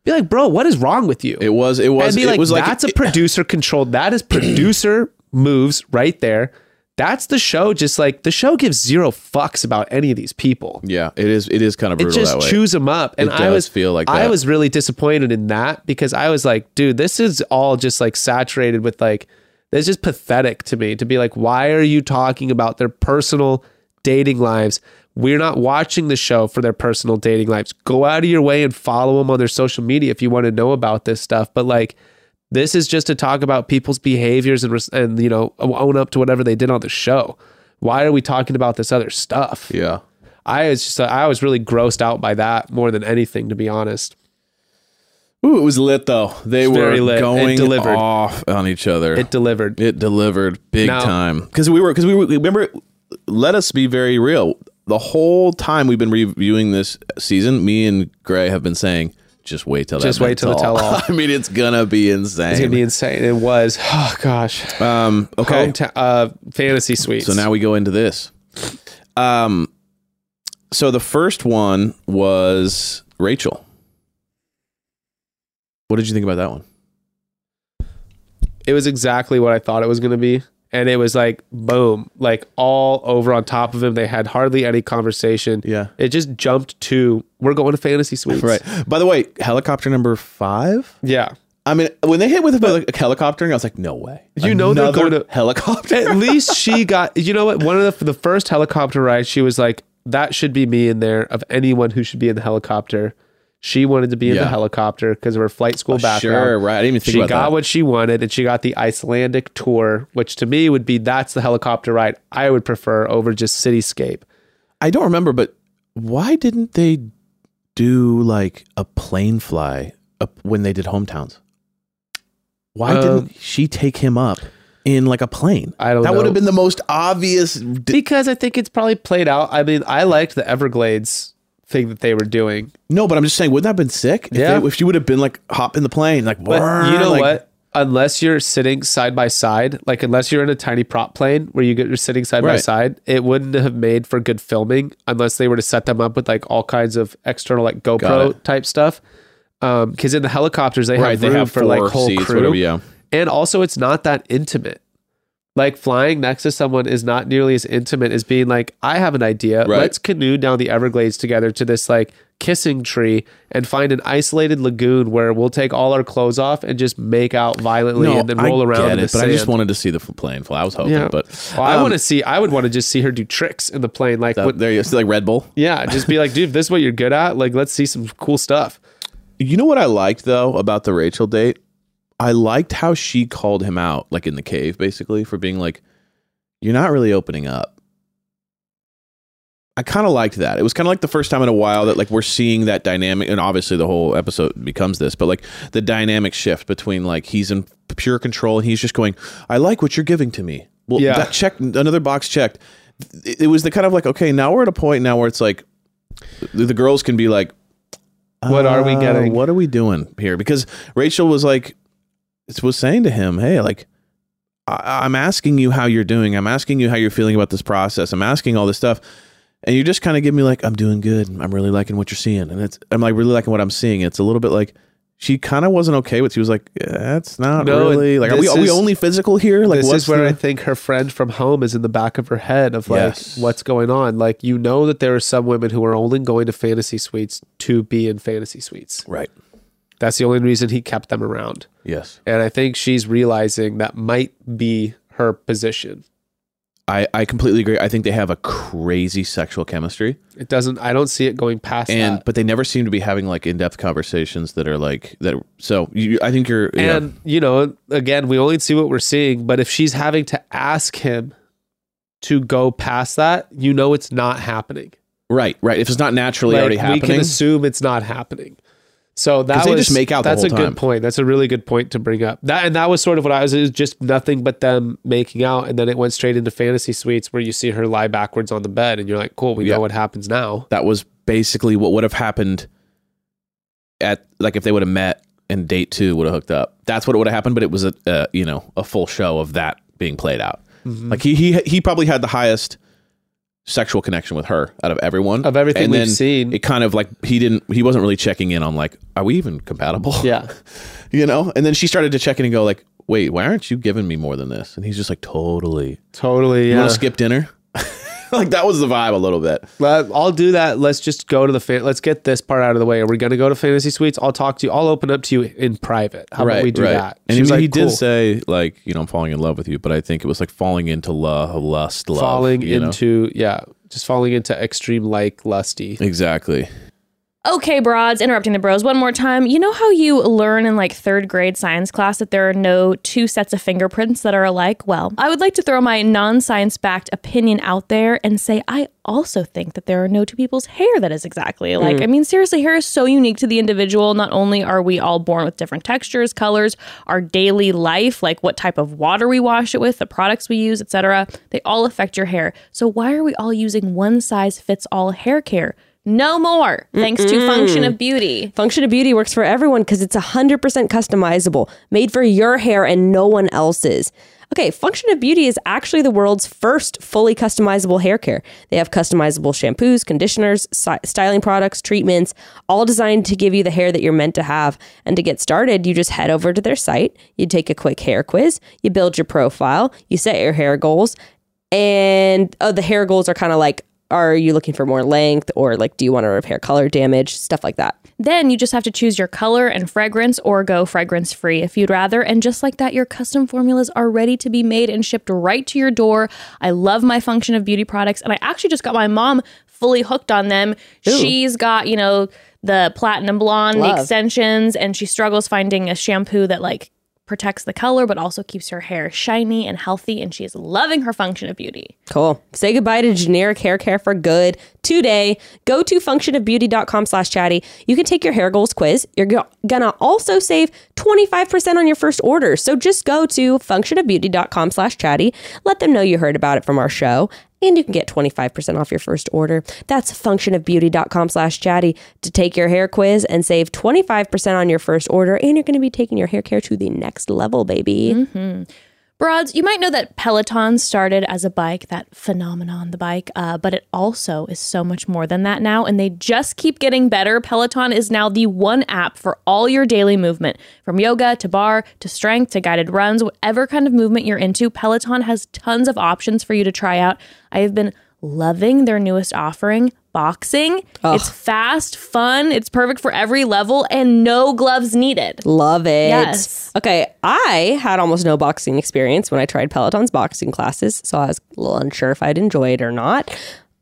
Be like, bro, what is wrong with you? It was. It was. and be it like, was like that's a producer controlled. That is [CLEARS THROAT] producer moves right there. That's the show. Just like the show gives zero fucks about any of these people. Yeah. It is. It is kind of It brutal just that way. chews them up, and It I was feel like I was really disappointed in that because I was like, dude, this is all just like saturated with like, it's just pathetic to me to be like, why are you talking about their personal dating lives? We're not watching the show for their personal dating lives. Go out of your way and follow them on their social media if you want to know about this stuff. But like, this is just to talk about people's behaviors and and you know own up to whatever they did on the show. Why are we talking about this other stuff? Yeah. I was just I was really grossed out by that more than anything, to be honest. Ooh, it was lit though. They were lit. Going off on each other. It delivered. It delivered big Now- time because we were because we were remember. Let us be very real. The whole time we've been reviewing this season, me and Gray have been saying, "Just wait till Just that wait till the tell-all." tell-all. [LAUGHS] I mean, it's gonna be insane. It's gonna be insane. It was. [SIGHS] Oh gosh. um, okay, uh, fantasy suites. So now we go into this. Um, so the first one was Rachel. What did you think about that one? it was exactly what I thought it was gonna be, and it was like boom, like all over on top of him. They had hardly any conversation. Yeah. It just jumped to we're going to fantasy suites. Right. By the way, helicopter number five. Yeah. I mean, when they hit with a helicoptering, I was like, no way. You know they're going to- helicopter. At least she got. You know what? One of the the first helicopter rides, she was like, "That should be me in there." Of anyone who should be in the helicopter, she wanted to be in Yeah. the helicopter because of her flight school background. sure, right. I didn't even think about it. she about got that. what she wanted, and she got the Icelandic tour, which to me would be that's the helicopter ride I would prefer over just cityscape. I don't remember, but why didn't they do like a plane fly up when they did hometowns? Why Um, didn't she take him up in like a plane? I don't That know. would have been the most obvious. Because I think it's probably played out. I mean, I liked the Everglades thing that they were doing. no, but I'm just saying, wouldn't that have been sick? If, Yeah. they- if she would have been like hop in the plane, like, But whirr, you know like- what? Unless you're sitting side by side, like unless you're in a tiny prop plane where you get you're sitting side by side, it wouldn't have made for good filming unless they were to set them up with like all kinds of external like GoPro type stuff. Um, because in the helicopters they Right, have they have for like whole seats, crew, whatever, yeah. and also it's not that intimate. Like flying next to someone is not nearly as intimate as being like, I have an idea. Right. Let's canoe down the Everglades together to this like kissing tree and find an isolated lagoon where we'll take all our clothes off and just make out violently and then roll I around get in the it, but I just wanted to see the plane fly. I was hoping, Yeah, but Well, I um, want to see. I would want to just see her do tricks in the plane, like that- what, there you go. like Red Bull. yeah, just be like, dude, this is what you're good at. Like, let's see some cool stuff. You know what I liked though about the Rachel date? I liked how she called him out, like in the cave, basically, for being like, "You're not really opening up." I kind of liked that. It was kind of like the first time in a while that like we're seeing that dynamic, and obviously the whole episode becomes this, but like the dynamic shift between like he's in pure control and he's just going, "I like what you're giving to me." Well, Yeah. that check another box checked. It, it was the kind of like, okay, now we're at a point now where it's like the, the girls can be like, What are we uh, getting? What are we doing here? Because Rachel was like, was saying to him, "Hey, like, I, I'm asking you how you're doing. I'm asking you how you're feeling about this process. I'm asking all this stuff, and you just kind of give me like, I'm doing good. I'm really liking what you're seeing, and it's I'm like really liking what I'm seeing. It's a little bit like." She kind of wasn't okay with. She was like, yeah, "That's not No, really like. Are we, this are we only physical here? Like, this what's is where the- I think her friend from home is in the back of her head of like, Yes. what's going on? Like, you know that there are some women who are only going to fantasy suites to be in fantasy suites. right? That's the only reason he kept them around. Yes, And I think she's realizing that might be her position. I I completely agree. I think they have a crazy sexual chemistry. It doesn't, I don't see it going past and that. but they never seem to be having like in-depth conversations that are like that so you, i think you're yeah, And, you know, again, we only see what we're seeing, but if she's having to ask him to go past that, you know it's not happening. right right if it's not naturally Like, already happening. we can assume it's not happening. So that was just make out the That's a time. good point. That's a really good point to bring up. That and that was sort of what I was. It was just nothing but them making out, and then it went straight into fantasy suites where you see her lie backwards on the bed, and you're like, "Cool, we Yeah. know what happens now." that was basically what would have happened at like if they would have met and date two would have hooked up that's what it would have happened but it was a uh, you know a full show of that being played out Mm-hmm. like he, he he probably had the highest sexual connection with her out of everyone. Of everything and we've then seen. it kind of like he didn't he wasn't really checking in on like are we even compatible? Yeah, [LAUGHS] you know? And then she started to check in and go like wait why aren't you giving me more than this? And he's just like totally. Totally. you Yeah, want to skip dinner [LAUGHS] like that was the vibe a little bit I'll do that. Let's just go to the fan. Let's get this part out of the way. Are we going to go to fantasy suites? I'll talk to you. I'll open up to you in private. How about we do that? and She he, was like, he did "Cool." say like you know i'm falling in love with you but i think it was like falling into love lust love falling you know? into yeah, just falling into extreme like lusty. exactly Okay, broads, interrupting the bros one more time. You know how you learn in like third grade science class that there are no two sets of fingerprints that are alike? Well, I would like to throw my non science backed opinion out there and say I also think that there are no two people's hair that is exactly alike. Hmm. I mean, seriously, hair is so unique to the individual. Not only are we all born with different textures, colors, our daily life, like what type of water we wash it with, the products we use, etc., they all affect your hair. So why are we all using one size fits all hair care? No more, thanks to Function of Beauty. Function of Beauty works for everyone because it's 100% customizable, made for your hair and no one else's. Okay, Function of Beauty is actually the world's first fully customizable hair care. They have customizable shampoos, conditioners, si- styling products, treatments, all designed to give you the hair that you're meant to have. And to get started, you just head over to their site, you take a quick hair quiz, you build your profile, you set your hair goals, and oh, the hair goals are kind of like are you looking for more length or like do you want to repair color damage stuff like that Then you just have to choose your color and fragrance or go fragrance free if you'd rather. And just like that, your custom formulas are ready to be made and shipped right to your door. I love my Function of Beauty products. And I actually just got my mom fully hooked on them. She's got, you know, the platinum blonde, Love. the extensions, and she struggles finding a shampoo that like protects the color but also keeps her hair shiny and healthy. And she is loving her Function of Beauty. Cool. Say goodbye to generic hair care for good today. Go to functionofbeauty.com slash chatty. You can take your hair goals quiz. You're gonna also save 25% on your first order. So just go to functionofbeauty.com slash chatty. Let them know you heard about it from our show. And you can get 25% off your first order. That's functionofbeauty.com slash chatty to take your hair quiz and save 25% on your first order. And you're going to be taking your hair care to the next level, baby. Mm-hmm. Broads, you might know that Peloton started as a bike, that phenomenon, the bike, uh, but it also is so much more than that now, and they just keep getting better. Peloton is now the one app for all your daily movement, from yoga to bar to strength to guided runs, whatever kind of movement you're into. Peloton has tons of options for you to try out. I have been loving their newest offering, boxing. It's fast, fun, it's perfect for every level, and no gloves needed. Love it. Yes. Okay. I had almost no boxing experience when I tried Peloton's boxing classes, so I was a little unsure if I'd enjoy it or not.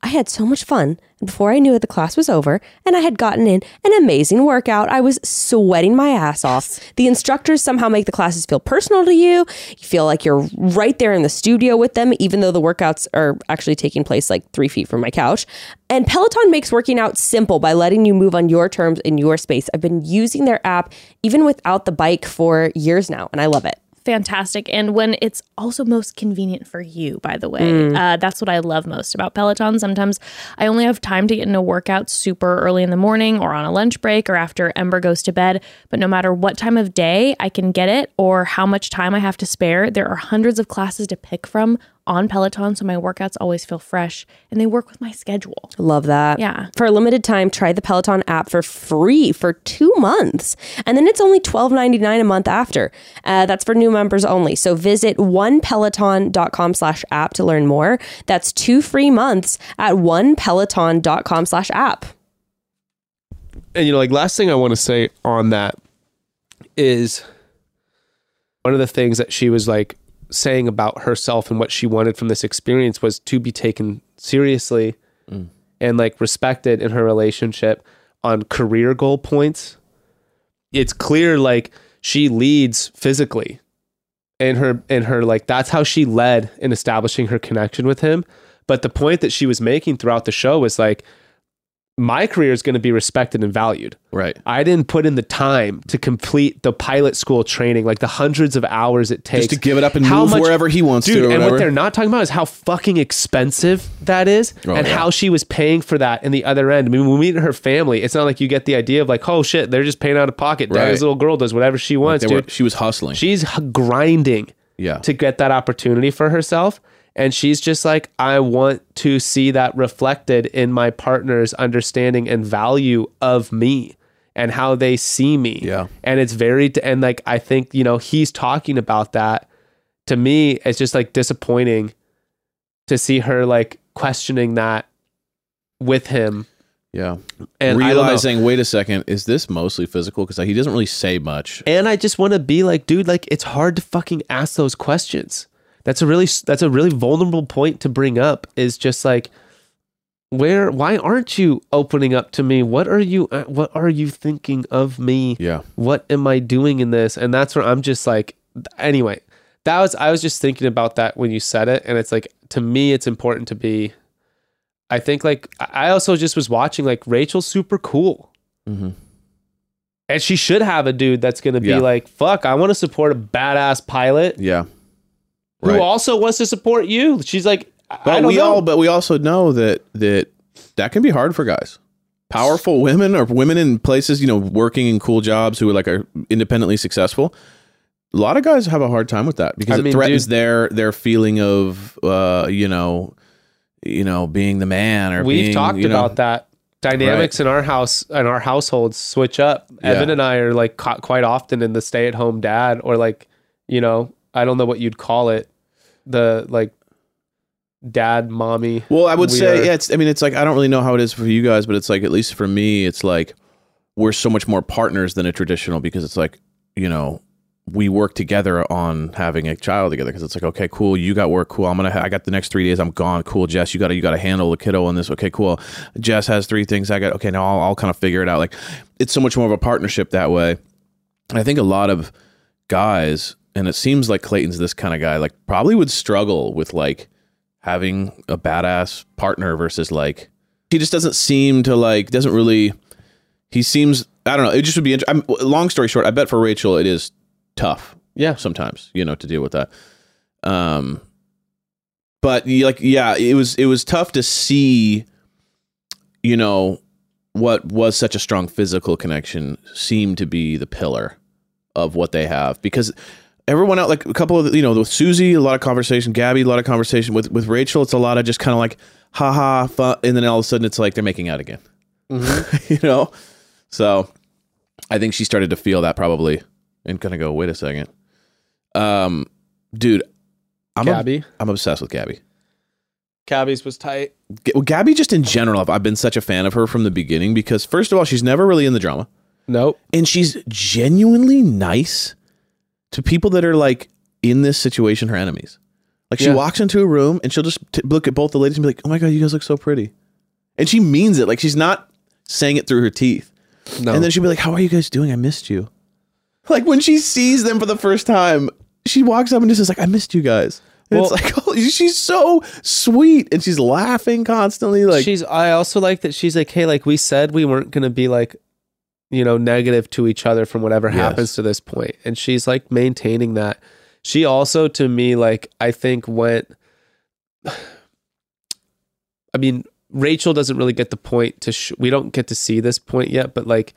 I had so much fun. And before I knew it, the class was over and I had gotten in an amazing workout. I was sweating my ass off. The instructors somehow make the classes feel personal to you. You feel like you're right there in the studio with them, even though the workouts are actually taking place like three feet from my couch. And Peloton makes working out simple by letting you move on your terms in your space. I've been using their app even without the bike for years now, and I love it. Fantastic. And when it's also most convenient for you by the way. Uh, that's what i love most about peloton. Sometimes i only have time to get in a workout super early in the morning or on a lunch break or after ember goes to bed. But no matter what time of day i can get it or how much time i have to spare there are hundreds of classes to pick from on peloton so my workouts always feel fresh and they work with my schedule Love that. Yeah. For a limited time, try the Peloton app for free for two months. And then it's only $12.99 a month after. Uh, that's for new members only. So visit onepeloton.com slash app to learn more. That's two free months at onepeloton.com slash app. and you know, like last thing I want to say on that is one of the things that she was like saying about herself and what she wanted from this experience was to be taken seriously mm. and like respected in her relationship on career goal points. It's clear like she leads physically and her and her like that's how she led in establishing her connection with him. But the point that she was making throughout the show was like my career is going to be respected and valued. Right. I didn't put in the time to complete the pilot school training, like the hundreds of hours it takes Just to give it up and how move wherever he wants to Dude, or and what they're not talking about is how fucking expensive that is, Oh, and yeah. how she was paying for that in the other end. I mean, when we meet her family, it's not like you get the idea of like, oh shit, they're just paying out of pocket. Right. Daddy's little girl does whatever she wants, were- dude. she was hustling. She's grinding yeah. to get that opportunity for herself. And she's just like, I want to see that reflected in my partner's understanding and value of me and how they see me. Yeah. And it's very, and like, I think, you know, he's talking about that. To me, it's just like disappointing to see her like questioning that with him. yeah. And I don't know. realizing, wait a second, is this mostly physical? Because he doesn't really say much. And I just want to be like, dude, like it's hard to fucking ask those questions. That's a really that's a really vulnerable point to bring up. Is just like, where? Why aren't you opening up to me? What are you? uh, What are you thinking of me? Yeah. What am I doing in this? And that's where I'm just like, anyway. That was I was just thinking about that when you said it, and it's like to me, it's important to be. I think like I also just was watching like Rachel's super cool. Mhm. And she should have a dude that's to be Yeah. like, fuck, I want to support a badass pilot Yeah. Who Right. also wants to support you. She's like, But don't we know. all, but we also know that that that can be hard for guys. Powerful women or women in places, you know, working in cool jobs who are like are independently successful. A lot of guys have a hard time with that because I it mean, threatens dude- their their feeling of, uh, you know, you know, being the man or We've being, talked you know- about that. Dynamics in our house and our households switch up. Yeah. Evan and I are like caught quite often in the stay at home dad or like, you know, I don't know what you'd call it. The like dad, mommy. Well, I would We say, are- yeah, it's, I mean, it's like, I don't really know how it is for you guys, but it's like, at least for me, it's like, we're so much more partners than a traditional because it's like, you know, we work together on having a child together because it's like, okay, cool, you got work, cool. I'm gonna, ha- I got the next three days, I'm gone, cool. Jess, you got to, you got to handle the kiddo on this, okay, cool. Jess has three things, I got, okay, now I'll, I'll kind of figure it out. Like, it's so much more of a partnership that way. And I think a lot of guys, and it seems like Clayton's this kind of guy, like probably would struggle with like having a badass partner versus like he just doesn't seem to like doesn't really he seems I don't know it just would be I'm, long story short I bet for Rachel it is tough Yeah. sometimes you know to deal with that um but like yeah it was it was tough to see you know what was such a strong physical connection seem to be the pillar of what they have because everyone out like a couple of you know with Susie a lot of conversation Gabby a lot of conversation with with Rachel it's a lot of just kind of like haha fun and then all of a sudden it's like they're making out again [LAUGHS] you know so I think she started to feel that probably and kind of go wait a second um dude I'm Gabby. I'm obsessed with Gabby Gabby's was tight. G- well, Gabby, just in general, I've, I've been such a fan of her from the beginning because, first of all, she's never really in the drama. Nope. And she's genuinely nice to people that are like in this situation, her enemies. Like she Yeah. walks into a room and she'll just t- look at both the ladies and be like, oh my God, you guys look so pretty. And she means it. Like she's not saying it through her teeth. No. And then she'll be like, how are you guys doing? I missed you. [LAUGHS] Like when she sees them for the first time, she walks up and just is like, I missed you guys. And Well- it's like, [LAUGHS] oh, she's so sweet and she's laughing constantly. Like, she's I also like that she's like, hey, like we said we weren't gonna be like, you know, negative to each other from whatever Yes. happens to this point. And she's like maintaining that. She also to me, like, I think went [SIGHS] I mean, Rachel doesn't really get the point to sh- we don't get to see this point yet, but like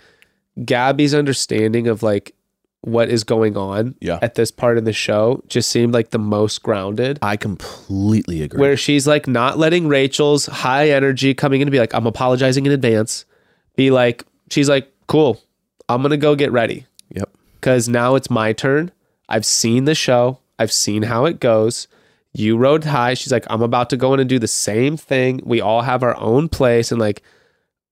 Gabby's understanding of like what is going on Yeah. at this part of the show just seemed like the most grounded I completely agree. where she's like not letting Rachel's high energy coming in to be like, I'm apologizing in advance. Be like, she's like, cool, I'm gonna go get ready yep. because now it's my turn. I've seen the show, I've seen how it goes. You rode high. She's like, I'm about to go in and do the same thing. We all have our own place, and like,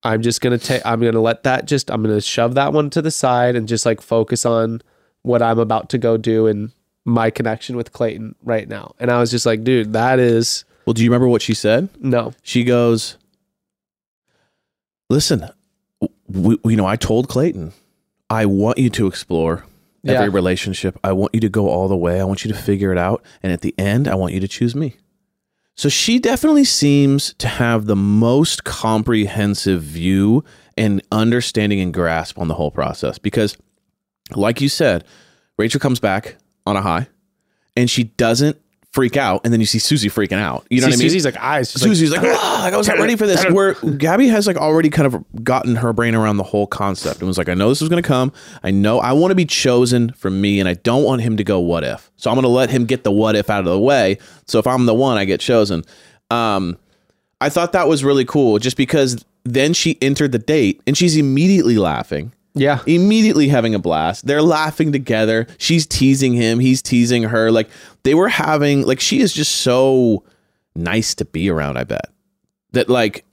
I'm just gonna take. I'm gonna let that just. I'm gonna shove that one to the side and just like focus on what I'm about to go do and my connection with Clayton right now. And I was just like, dude, that is Well, do you remember what she said? no. She goes, "Listen, we, you know, I told Clayton, I want you to explore every Yeah. relationship. I want you to go all the way. I want you to figure it out, and at the end, I want you to choose me." So she definitely seems to have the most comprehensive view and understanding and grasp on the whole process because like you said, Rachel comes back on a high and she doesn't freak out and then you see Susie freaking out. You know See, what I mean? Susie's like eyes. Susie's like, [LAUGHS] "Ah, like, I was not ready for this. Where Gabby has like already kind of gotten her brain around the whole concept and was like, I know this is going to come. I know I want to be chosen for me, and I don't want him to go what if. So I'm going to let him get the what if out of the way. So if I'm the one, I get chosen. Um, I thought that was really cool, just because then she entered the date and she's immediately laughing yeah. immediately having a blast. They're laughing together. She's teasing him. He's teasing her. Like they were having, like, she is just so nice to be around, I bet. That, like,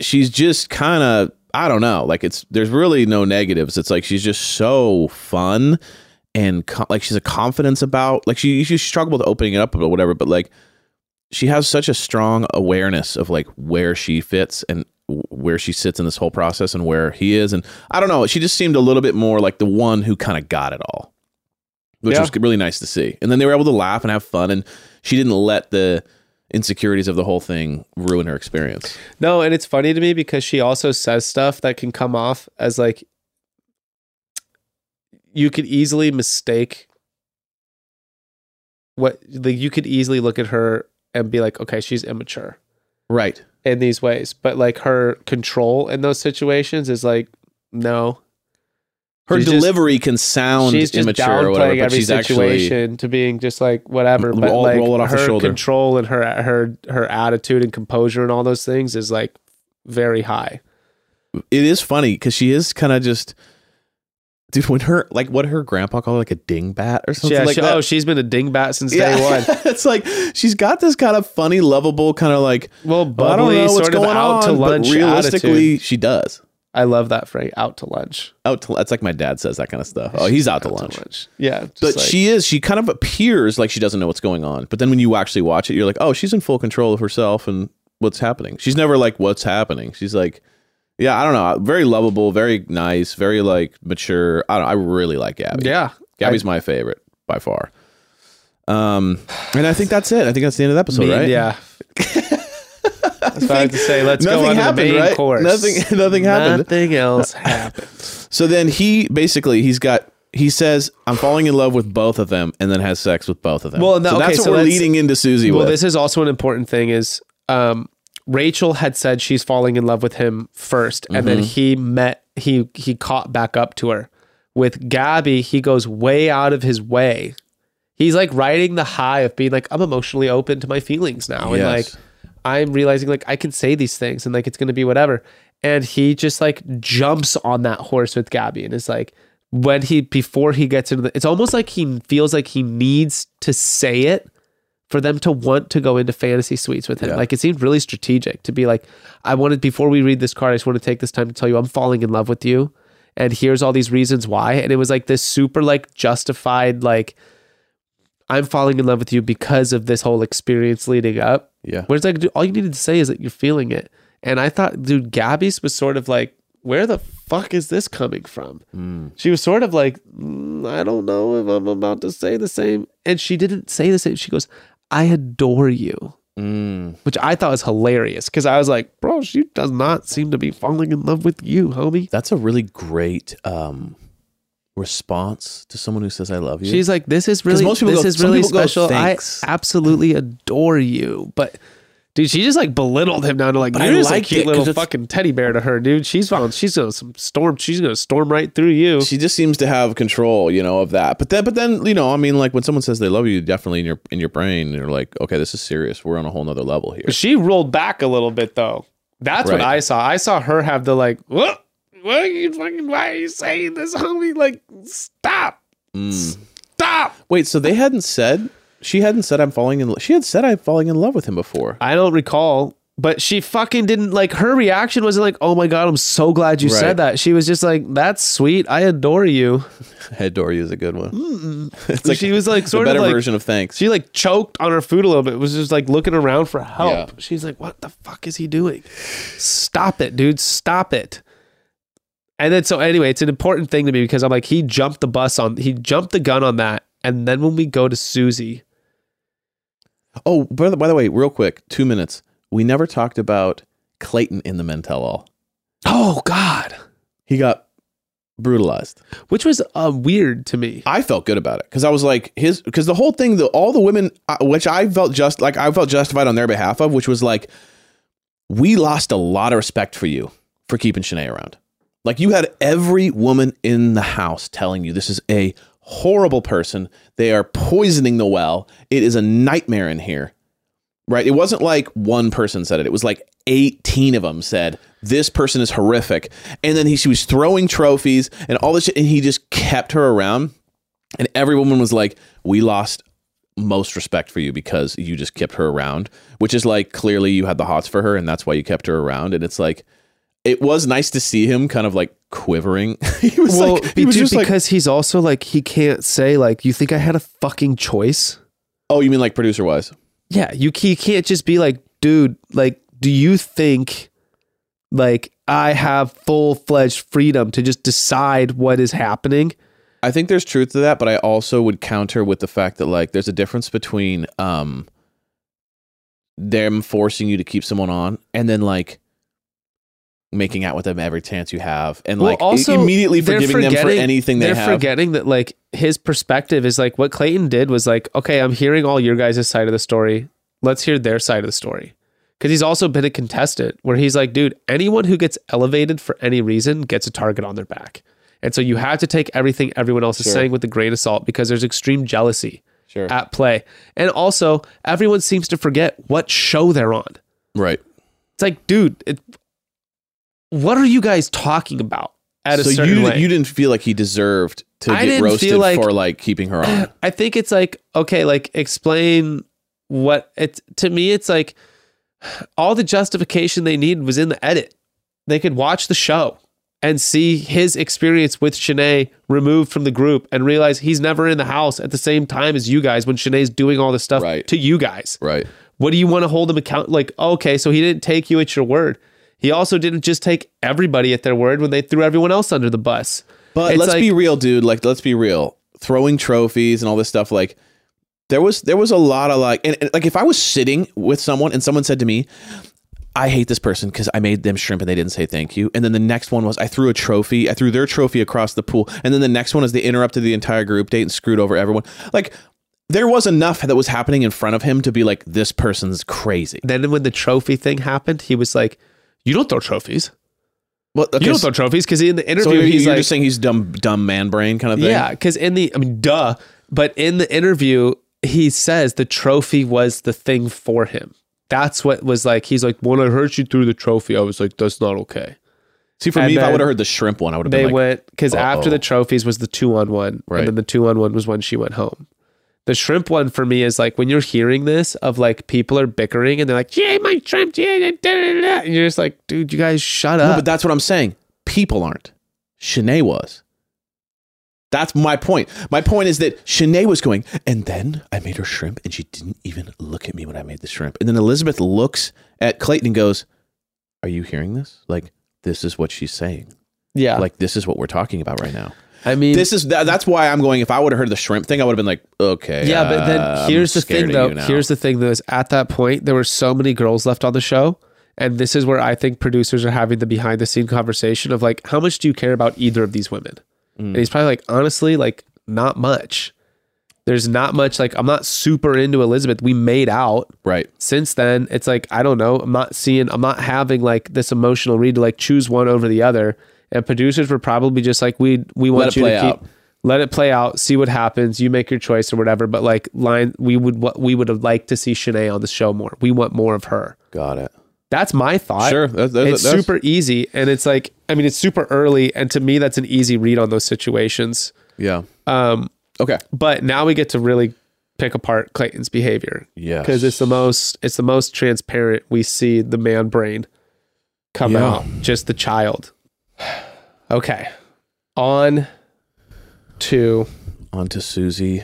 she's just kind of, I don't know. Like, it's, there's really no negatives. It's like she's just so fun and, co- like, she's a confidence about, like, she, she struggled with opening it up or whatever, but, like, she has such a strong awareness of, like, where she fits and, where she sits in this whole process and where he is. And I don't know she just seemed a little bit more like the one who kind of got it all which Yeah. was really nice to see. And then they were able to laugh and have fun and she didn't let the insecurities of the whole thing ruin her experience. No, and it's funny to me because she also says stuff that can come off as like you could easily mistake what like you could easily look at her and be like, okay, she's immature. Right in these ways. But like her control in those situations is like, no. her She's just- delivery can sound she's just immature or whatever but every she's actually situation to being just like whatever. But Roll- like roll her control and her her her attitude and composure and all those things is like very high. it is funny because she is kind of just dude when her like what her grandpa called her, like a dingbat or something Yeah, like she- that oh, she's been a dingbat since day [LAUGHS] one. it's like she's got this kind of funny, lovable, kind of like Well, "Well, I don't bubbly, know what's of going out to on," but lunch realistically, attitude. she does. I love that phrase, out to lunch. Out to that's like my dad says that kind of stuff. Oh, he's out to lunch. Yeah, But like- she is. She kind of appears like she doesn't know what's going on. But then when you actually watch it, you're like, oh, she's in full control of herself and what's happening. She's never like, what's happening. She's like, yeah, I don't know. Very lovable, very nice, very like mature. I don't. I really like Gabby. yeah, Gabby's my favorite by far. Um, and I think that's it. I think that's the end of the episode, Me- right? Yeah. [LAUGHS] That's what I have to say. Let's go Nothing on to the happened, main right? course. Nothing- [LAUGHS] nothing happened. Nothing else happened. [LAUGHS] So then he basically he's got he says I'm falling in love with both of them and then has sex with both of them. Well, no, so that's okay, what so we're leading into Susie Well, with. this is also an important thing. Is um, Rachel had said she's falling in love with him 1st and Mm-hmm. then he met he he caught back up to her. With Gabby, he goes way out of his way. He's like riding the high of being like, I'm emotionally open to my feelings now, and like I'm realizing like I can say these things and like it's gonna be whatever. And he just like jumps on that horse with Gabby and is like when he before he gets into the it's almost like he feels like he needs to say it for them to want to go into fantasy suites with him. Yeah. Like it seemed really strategic to be like, I wanted before we read this card, I just want to take this time to tell you I'm falling in love with you. And here's all these reasons why. And it was like this super like justified, like, I'm falling in love with you because of this whole experience leading up. Yeah. Whereas like dude, all you needed to say is that you're feeling it. And I thought, dude, Gabby's was sort of like, where the fuck is this coming from? Mm. She was sort of like, "Mm, I don't know if I'm about to say the same. And she didn't say the same. She goes, I adore you, Mm. which I thought was hilarious because I was like, bro, she does not seem to be falling in love with you, homie. That's a really great um, response to someone who says "I love you." She's like, this is really, most people this go- is some really people go, special. "Thanks." I absolutely adore you, but. Dude, she just like belittled him down to like But you're I just a cute little fucking teddy bear to her, dude. She's found she's gonna some storm. She's gonna storm right through you. she just seems to have control, you know, of that. But then, but then, you know, I mean, like when someone says they love you, definitely in your in your brain, you're like, okay, this is serious. We're on a whole nother level here. She rolled back a little bit though. That's what I saw. I saw her have the like, what? What are you fucking? Why are you saying this, homie? Like, stop, Mm. stop. Wait, so they hadn't said she hadn't said I'm falling in. lo- She had said I'm falling in love with him before. I don't recall, but she fucking didn't like. Her reaction wasn't like, "Oh my god, I'm so glad you Right. said that." She was just like, "That's sweet. I adore you." I adore you is a good one. [LAUGHS] it's Like, she was like the sort better of like version of thanks. she like choked on her food a little bit. Was just like looking around for help. Yeah. She's like, "What the fuck is he doing? Stop it, dude! Stop it!" And then so anyway, it's an important thing to me because I'm like, he jumped the bus on, he jumped the gun on that, and then when we go to Susie, oh, by the, by the way, real quick, two minutes. We never talked about Clayton in the men tell all. oh god, He got brutalized. which was uh, weird to me. I felt good about it because I was like his because the whole thing, the all the women, uh, which I felt just like I felt justified on their behalf of, which was like we lost a lot of respect for you for keeping Shanae around. Like you had every woman in the house telling you this is a horrible person. They are poisoning the well. It is a nightmare in here. Right? It wasn't like one person said it. It was like 18 of them said this person is horrific. And then he she was throwing trophies and all this shit and he just kept her around. And every woman was like, "We lost most respect for you because you just kept her around," which is like clearly you had the hots for her and that's why you kept her around and it's like it was nice to see him kind of like quivering. [LAUGHS] he was Well, like he was dude, just like, because he's also like he can't say like, "You think I had a fucking choice?" "Oh, you mean like producer wise?" Yeah, you he can't just be like, "Dude, like, do you think like I have full fledged freedom to just decide what is happening?" I think there's truth to that, but I also would counter with the fact that like there's a difference between um them forcing you to keep someone on and then like making out with them every chance you have and Well, like also, immediately forgiving them for anything they They're have. forgetting that like his perspective is like what Clayton did was like, okay, I'm hearing all your guys' side of the story. Let's hear their side of the story. Because he's also been a contestant where he's like, dude, anyone who gets elevated for any reason gets a target on their back. And so you have to take everything everyone else is Sure. saying with a grain of salt because there's extreme jealousy Sure. at play. And also, everyone seems to forget what show they're on. right. It's like, dude, it, what are you guys talking about at a so certain you way? you didn't feel like he deserved to I get roasted like- for like keeping her [CLEARS THROAT] on. I think it's like okay, like explain what it to me. It's like [SIGHS] all the justification they need was in the edit. They could watch the show and see his experience with Shanae removed from the group and realize he's never in the house at the same time as you guys when Shanae's doing all this stuff Right. to you guys. right. What do you want to hold him account? Like, okay, so he didn't take you at your word. He also didn't just take everybody at their word when they threw everyone else under the bus. But It's let's like- be real, dude. Like, let's be real. Throwing trophies and all this stuff, like there was there was a lot of like, and, and, like if I was sitting with someone and someone said to me, "I hate this person because I made them shrimp and they didn't say thank you," and then the next one was I threw a trophy, I threw their trophy across the pool, and then the next one is they interrupted the entire group date and screwed over everyone. Like there was enough that was happening in front of him to be like, this person's crazy. Then when the trophy thing happened, he was like, "You don't throw trophies. Well, okay, you don't so, throw trophies." Because in the interview, you're, he's you're like, just saying he's dumb, dumb man brain kind of thing. "Yeah," because in the, I mean, duh. But in the interview, he says the trophy was the thing for him. That's what was like. He's like, "When I heard you threw the trophy, I was like, that's not okay." See, for And me, if I would have heard the shrimp one, I would have They been like, went because after the trophies was the two on one, Right. and then the two on one was when she went home. The shrimp one for me is like when you're hearing this of like people are bickering and they're like, "Yeah, my shrimp," yeah, da, da, da, da," and you're just like, "Dude, you guys shut No, up." but that's what I'm saying. People aren't. Shanae was. That's my point. My point is that Shanae was going, and then I made her shrimp, and she didn't even look at me when I made the shrimp. And then Elizabeth looks at Clayton and goes, Are you hearing this? Like, this is what she's saying. yeah, Like, this is what we're talking about right now. I mean, This is that, that's why I'm going. If I would have heard the shrimp thing, I would have been like, okay. Yeah, but then here's the thing, though. Here's the thing, though, is at that point there were so many girls left on the show, and this is where I think producers are having the behind the scene conversation of like, how much do you care about either of these women? Mm. And he's probably like, honestly, like not much. There's not much. Like I'm not super into Elizabeth. We made out right. since then. It's like I don't know. I'm not seeing. I'm not having like this emotional read to like choose one over the other. And producers were probably just like, we we want you play to keep out. let it play out, see what happens. You make your choice or whatever. But like line, we would what we would have liked to see Shanae on the show more. We want more of her. Got it. That's my thought. Sure. That's, that's, it's that's- super easy, and it's like I mean, it's super early, and to me, that's an easy read on those situations. Yeah. Um, Okay. but now we get to really pick apart Clayton's behavior Yeah. because it's the most it's the most transparent we see the man brain come Yeah. out just the child okay on to on to Susie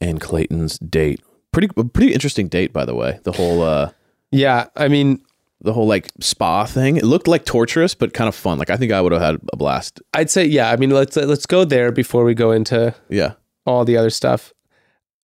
and Clayton's date. Pretty pretty interesting date, by the way. The whole uh yeah i mean the whole like spa thing. It looked like torturous, but kind of fun. Like I think I would have had a blast. i'd say yeah i mean let's let's go there before we go into Yeah. all the other stuff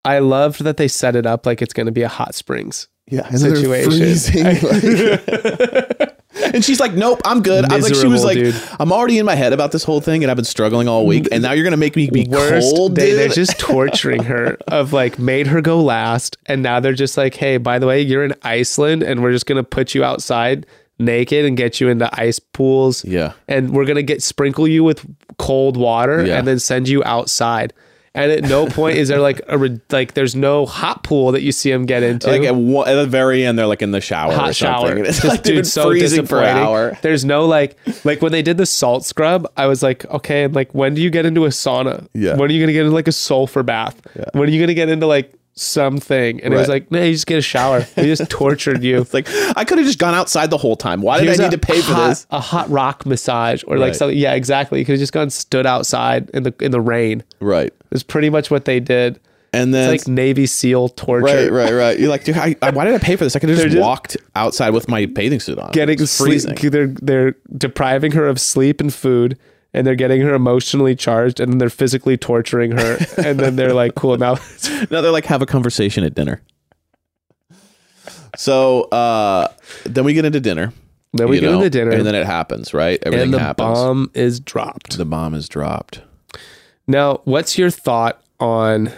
i loved that they set it up like it's going to be a hot springs Yeah. situation [LAUGHS] [LAUGHS] and she's like, "Nope, I'm good." I'm like, she was like, dude. "I'm already in my head about this whole thing, and I've been struggling all week, and now you're gonna make me be worst cold, they, they're just torturing her [LAUGHS] of like made her go last and now they're just like hey by the way you're in iceland and we're just gonna put you outside naked and get you into ice pools yeah. and we're gonna get sprinkle you with cold water Yeah. and then send you outside and at no point is there like a like there's no hot pool that you see him get into Like at, one, at the very end, they're like in the shower, or hot something, shower. [LAUGHS] it's Just, like they've so freezing for an disappointing. hour. There's no like like when they did the salt scrub, I was like, okay, and like when do you get into a sauna? Yeah. When are you gonna get into like a sulfur bath? Yeah. When are you gonna get into like something? And it was like, no, you just get a shower. We just [LAUGHS] tortured you. It's like I could have just gone outside the whole time. Why did Here's I need to pay for this? A hot rock massage or like Right. something. Yeah, exactly. You could have just gone stood outside in the in the rain. Right. It's pretty much what they did. And then It's like Navy SEAL torture. Right, right, right. You're like, dude, I, I, why did I pay for this? I could have just, just- walked outside with my bathing suit on. getting sleep. freezing. They're they're depriving her of sleep and food, and they're getting her emotionally charged, and then they're physically torturing her, [LAUGHS] and then they're like, "Cool, now." [LAUGHS] No, they're like, have a conversation at dinner. So uh, then we get into dinner. Then we get know, into dinner, and then it happens. Right, everything and the happens. bomb is dropped. the bomb is dropped. Now, what's your thought on?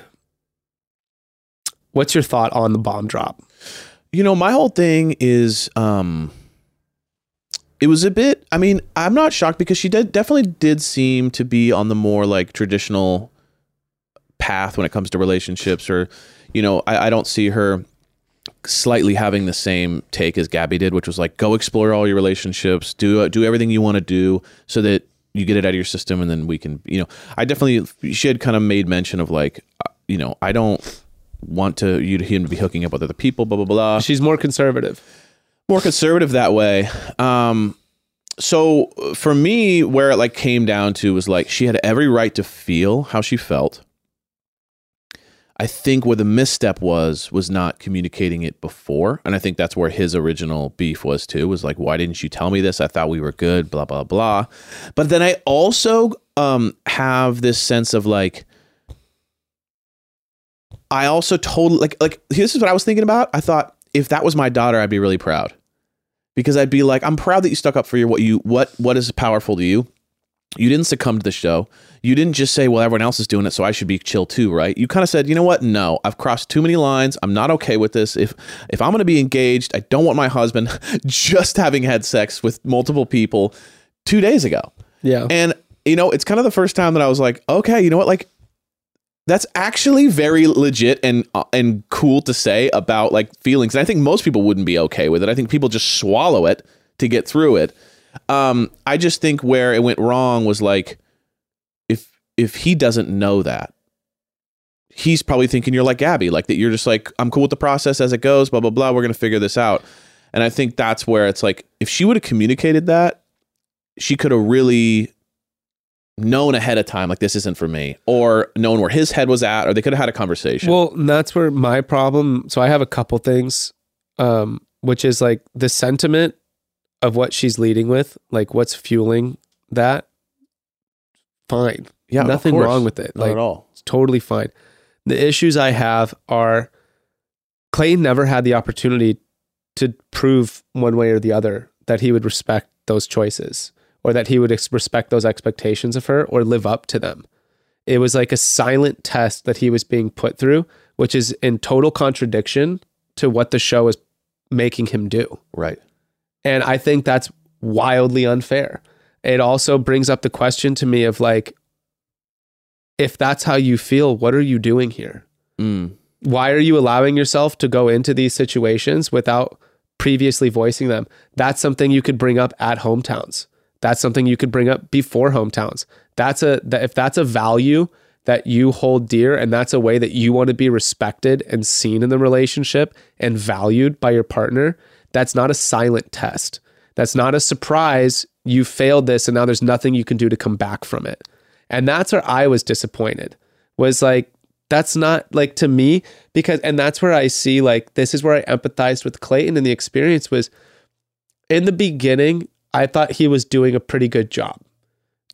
What's your thought on the bomb drop? You know, my whole thing is, um, it was a bit. I mean, I'm not shocked because she did definitely did seem to be on the more like traditional path when it comes to relationships, or you know, I, I don't see her slightly having the same take as Gabby did, which was like, go explore all your relationships, do do everything you want to do, so that you get it out of your system, and then we can, you know, I definitely she had kind of made mention of like, uh, you know, I don't want to you to him to be hooking up with other people, blah blah blah She's more conservative. more conservative that way. Um, so for me, where it like came down to was like she had every right to feel how she felt. I think where the misstep was was not communicating it before, and I think that's where his original beef was too. Was like, why didn't you tell me this? I thought we were good, blah blah blah. But then I also um, have this sense of like, I also told like like this is what I was thinking about. I thought if that was my daughter, I'd be really proud because I'd be like, I'm proud that you stuck up for your what you what what is powerful to you. You didn't succumb to the show. You didn't just say, well, everyone else is doing it, so I should be chill too, right? You kind of said, you know what? No, I've crossed too many lines. I'm not okay with this. If if I'm going to be engaged, I don't want my husband [LAUGHS] just having had sex with multiple people two days ago. Yeah. And you know, it's kind of the first time that I was like, okay, you know what? Like that's actually very legit and uh, and cool to say about like feelings. And I think most people wouldn't be okay with it. I think people just swallow it to get through it. Um, I just think where it went wrong was like if if he doesn't know that, he's probably thinking you're like Abby, like that you're just like, I'm cool with the process as it goes, blah, blah, blah. We're to figure this out. And I think that's where it's like, if she would have communicated that, she could have really known ahead of time, like, this isn't for me, or known where his head was at, or they could have had a conversation. Well, that's where my problem. So I have a couple things, um, which is like the sentiment of what she's leading with, like what's fueling that. Fine, yeah, nothing wrong with it. Not like at all. it's totally fine. The issues I have are Clayton never had the opportunity to prove one way or the other that he would respect those choices or that he would ex- respect those expectations of her or live up to them. It was like a silent test that he was being put through, which is in total contradiction to what the show is making him do. Right. And I think that's wildly unfair. It also brings up the question to me of like, if that's how you feel, what are you doing here? Mm. Why are you allowing yourself to go into these situations without previously voicing them? That's something you could bring up at hometowns. That's something you could bring up before hometowns. That's a that if that's a value that you hold dear and that's a way that you want to be respected and seen in the relationship and valued by your partner, that's not a silent test. That's not a surprise. You failed this and now there's nothing you can do to come back from it. And that's where I was disappointed. Was like that's not like to me because and that's where I see like this is where I empathized with Clayton and the experience was in the beginning I thought he was doing a pretty good job.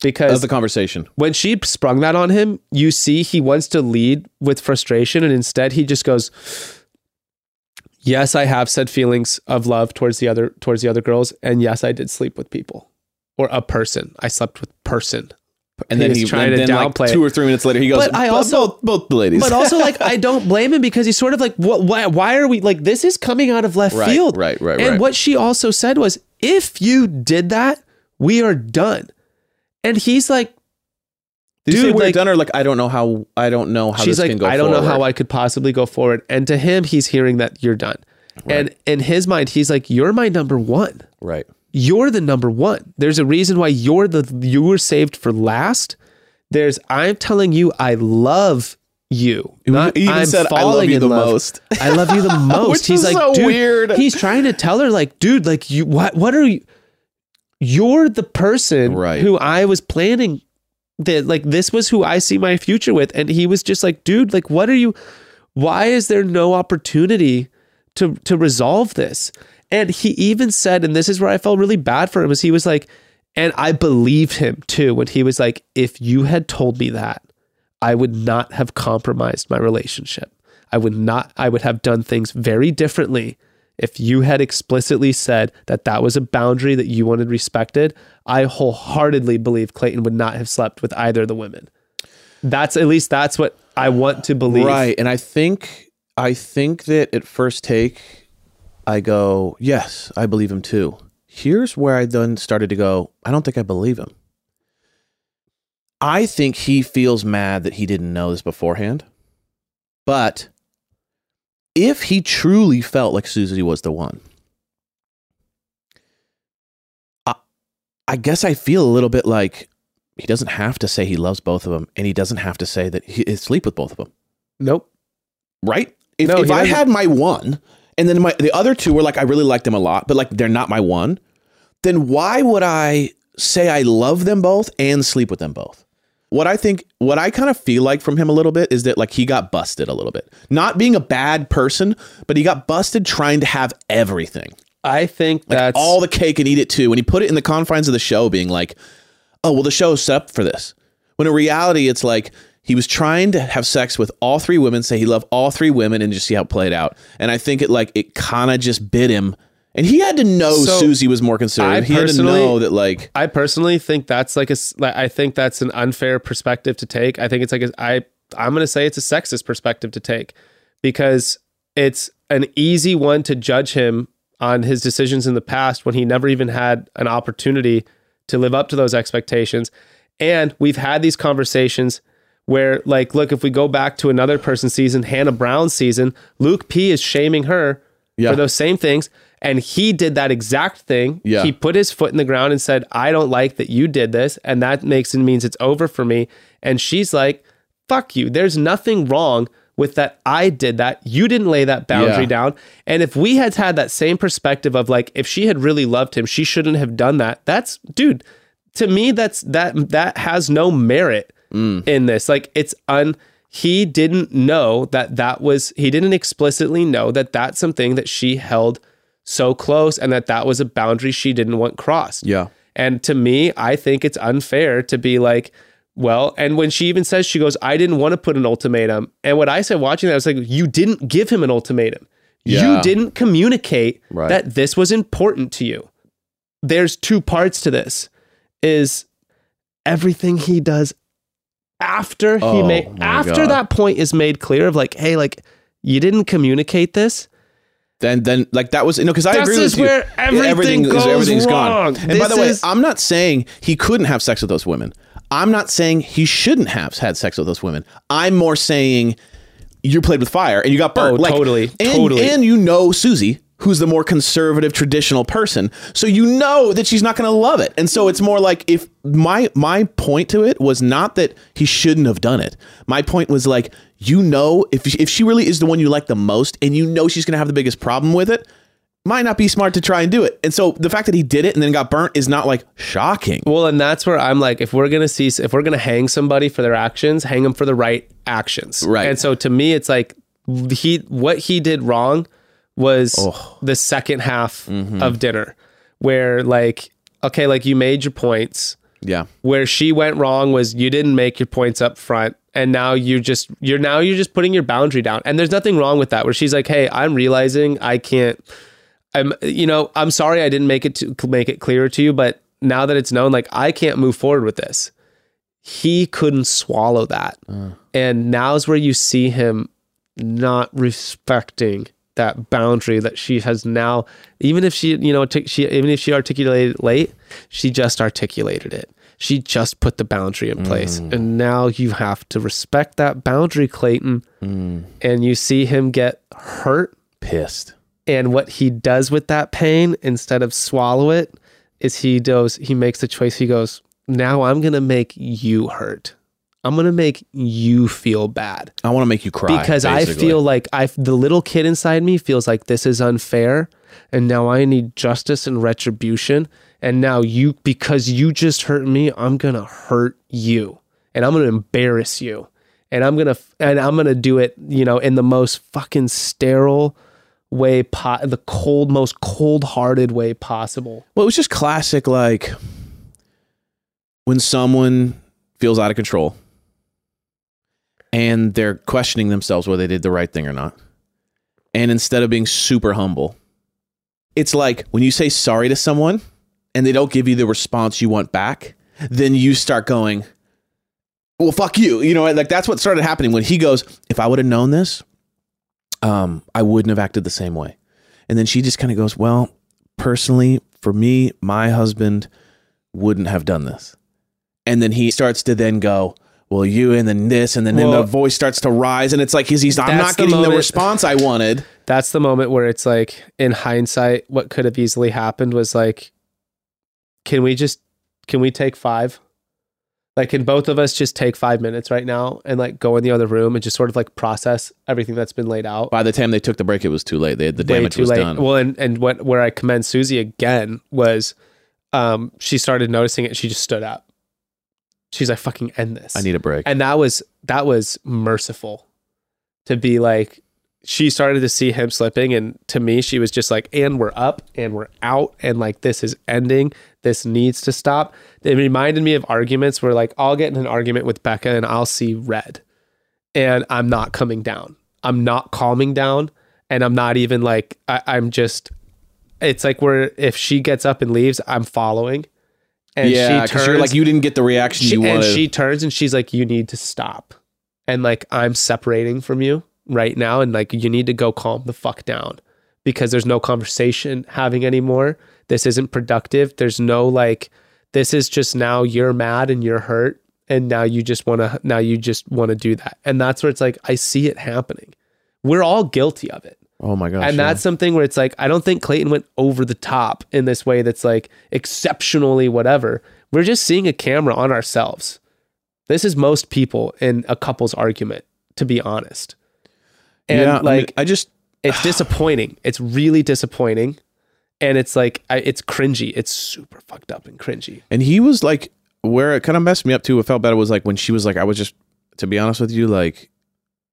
Because Of the conversation. when she sprung that on him, you see he wants to lead with frustration and instead he just goes Yes, I have said feelings of love towards the other towards the other girls and yes, I did sleep with people or a person. I slept with person. And then He he was trying to then like downplay it. two or three minutes later, he goes, But I also- both, both the ladies. But also like I [LAUGHS] don't blame him because he's sort of like what why, why are we like this is coming out of left Right, field. right, right, right. And right. what she also said was if you did that, we are done. And he's like Did you say dude, we're like- done or like I don't know how I don't know how she's this like, can go I don't know how. I could possibly go forward. And to him, he's hearing that you're done. And in his mind, he's like, You're my number one. Right. You're the number one. There's a reason why you're the you were saved for last. There's I'm telling you, I love you. Not he even I'm said, "I love you the love." most. I love you the [LAUGHS] most. He's like, so dude, weird. He's trying to tell her, like, dude, like you what what are you you're the person Right. who I was planning that like this was who I see my future with. And he was just like, dude, like what are you why is there no opportunity to to resolve this? And he even said, and this is where I felt really bad for him, is he was like, and I believed him too when he was like, if you had told me that, I would not have compromised my relationship. I would not, I would have done things very differently if you had explicitly said that that was a boundary that you wanted respected. I wholeheartedly believe Clayton would not have slept with either of the women. That's at least that's what I want to believe. Right. And I think I think that at first take I go, yes, I believe him too. Here's where I then started to go, I don't think I believe him. I think he feels mad that he didn't know this beforehand. But if he truly felt like Susie was the one, I guess I feel a little bit like he doesn't have to say he loves both of them, and he doesn't have to say that he is sleep with both of them Nope. right? If, No, if I doesn't- had my one, and then my the other two were like I really liked them a lot, but like they're not my one, then why would I say I love them both and sleep with them both? What I think, what I kind of feel like from him a little bit is that like he got busted a little bit, not being a bad person, but he got busted trying to have everything, I think like that's all the cake and eat it too. And he put it in the confines of the show, being like, "Oh, well, the show is set up for this." When in reality, it's like he was trying to have sex with all three women, say he loved all three women, and just see how it played out. And I think it like it kind of just bit him, and he had to know So, Susie was more conservative. I He had to know that like I personally think that's like a. I think that's an unfair perspective to take. I think it's like a, I I'm going to say it's a sexist perspective to take because it's an easy one to judge him on his decisions in the past when he never even had an opportunity to live up to those expectations. And we've had these conversations where like look if we go back to another person's season, Hannah Brown's season, Luke P is shaming her Yeah. for those same things and he did that exact thing. Yeah. He put his foot in the ground and said, I don't like that you did this. And that makes it means it's over for me. And she's like, fuck you. There's nothing wrong with that. I did that. You didn't lay that boundary Yeah. down. And if we had had that same perspective of like, if she had really loved him, she shouldn't have done that. That's, dude, to me, that's that that has no merit mm. in this. Like, it's un. He didn't know that that was. He didn't explicitly know that that's something that she held so close, and that that was a boundary she didn't want crossed. Yeah. And to me, I think it's unfair to be like, well, and when she even says, she goes, I didn't want to put an ultimatum. And what I said watching that, I was like, you didn't give him an ultimatum. Yeah. You didn't communicate Right. that this was important to you. There's two parts to this is everything he does after he Oh, made after God. that point is made clear of like, hey, like you didn't communicate this. Then, then, like that was you know because I agree is with you. where everything is- goes everything's wrong. gone. And by This the way, is- I'm not saying he couldn't have sex with those women. I'm not saying he shouldn't have had sex with those women. I'm more saying you played with fire and you got burnt. Oh, totally, and, totally. And you know Susie, who's the more conservative, traditional person, so you know that she's not going to love it. And so it's more like if my my point to it was not that he shouldn't have done it. My point was like you know if if she really is the one you like the most, and you know she's going to have the biggest problem with it. Might not be smart to try and do it. And so the fact that he did it and then got burnt is not like shocking. Well, and that's where I'm like, if we're gonna see, if we're gonna hang somebody for their actions, hang them for the right actions. Right. And so to me, it's like he what he did wrong was the second half mm-hmm. of dinner, where like, okay, like you made your points. Yeah. Where she went wrong was you didn't make your points up front, and now you just you're now you're just putting your boundary down. And there's nothing wrong with that. Where she's like, hey, I'm realizing I can't. I'm you know I'm sorry I didn't make it to make it clearer to you, but now that it's known, like I can't move forward with this. He couldn't swallow that, uh. and now's where you see him not respecting that boundary that she has now. Even if she you know tic- she even if she articulated it late, she just articulated it. She just put the boundary in place, mm. and now you have to respect that boundary, Clayton. Mm. And you see him get hurt Pissed. And what he does with that pain instead of swallow it is he does he makes the choice. He goes now i'm gonna make you hurt. I'm gonna make you feel bad. I want to make you cry because i feel like i the little kid inside me feels like this is unfair and now i need justice and retribution. And now you because you just hurt me i'm gonna hurt you and i'm gonna embarrass you and i'm gonna and i'm gonna do it you know in the most fucking sterile way po- the cold most cold-hearted way possible Well, it was just classic, like when someone feels out of control and they're questioning themselves whether they did the right thing or not. And instead of being super humble, it's like when you say sorry to someone and they don't give you the response you want back, then you start going, well, fuck you. You know, like that's what started happening when he goes, if I would have known this, um, I wouldn't have acted the same way. And then she just kind of goes, well, personally, for me, my husband wouldn't have done this. And then he starts to then go, well, you, and then this, and then, then the voice starts to rise, and it's like he's, he's I'm not the getting the moment- response I wanted. that's the moment where it's like in hindsight what could have easily happened was like can we just can we take five like can both of us just take five minutes right now and like go in the other room and just sort of like process everything that's been laid out By the time they took the break, it was too late. They, had the way damage too was late done. well and and what where i commend susie again was um she started noticing it she just stood up she's like fucking end this I need a break. and that was that was merciful to be like she started to see him slipping and to me she was just like and we're up and we're out and like this is ending. This needs to stop. It reminded me of arguments where like i'll get in an argument with becca and i'll see red and i'm not coming down. I'm not calming down and i'm not even like I, i'm just it's like where if she gets up and leaves i'm following and yeah, she turns you're like you didn't get the reaction she, you and she turns and she's like, "You need to stop," and like I'm separating from you right now, and like you need to go calm the fuck down because there's no conversation having anymore. This isn't productive. There's no like. This is just now you're mad and you're hurt, and now you just want to now you just want to do that, and that's where it's like I see it happening. We're all guilty of it. oh my gosh! And yeah. that's something where it's like, I don't think Clayton went over the top in this way that's like exceptionally whatever. We're just seeing a camera on ourselves. This is most people in a couple's argument, to be honest. And yeah, I mean, like I just it's disappointing. It's really disappointing. And it's like I, it's cringy. It's super fucked up and cringy. And he was like, where it kind of messed me up too. It felt better was like when she was like, I was just, to be honest with you, like,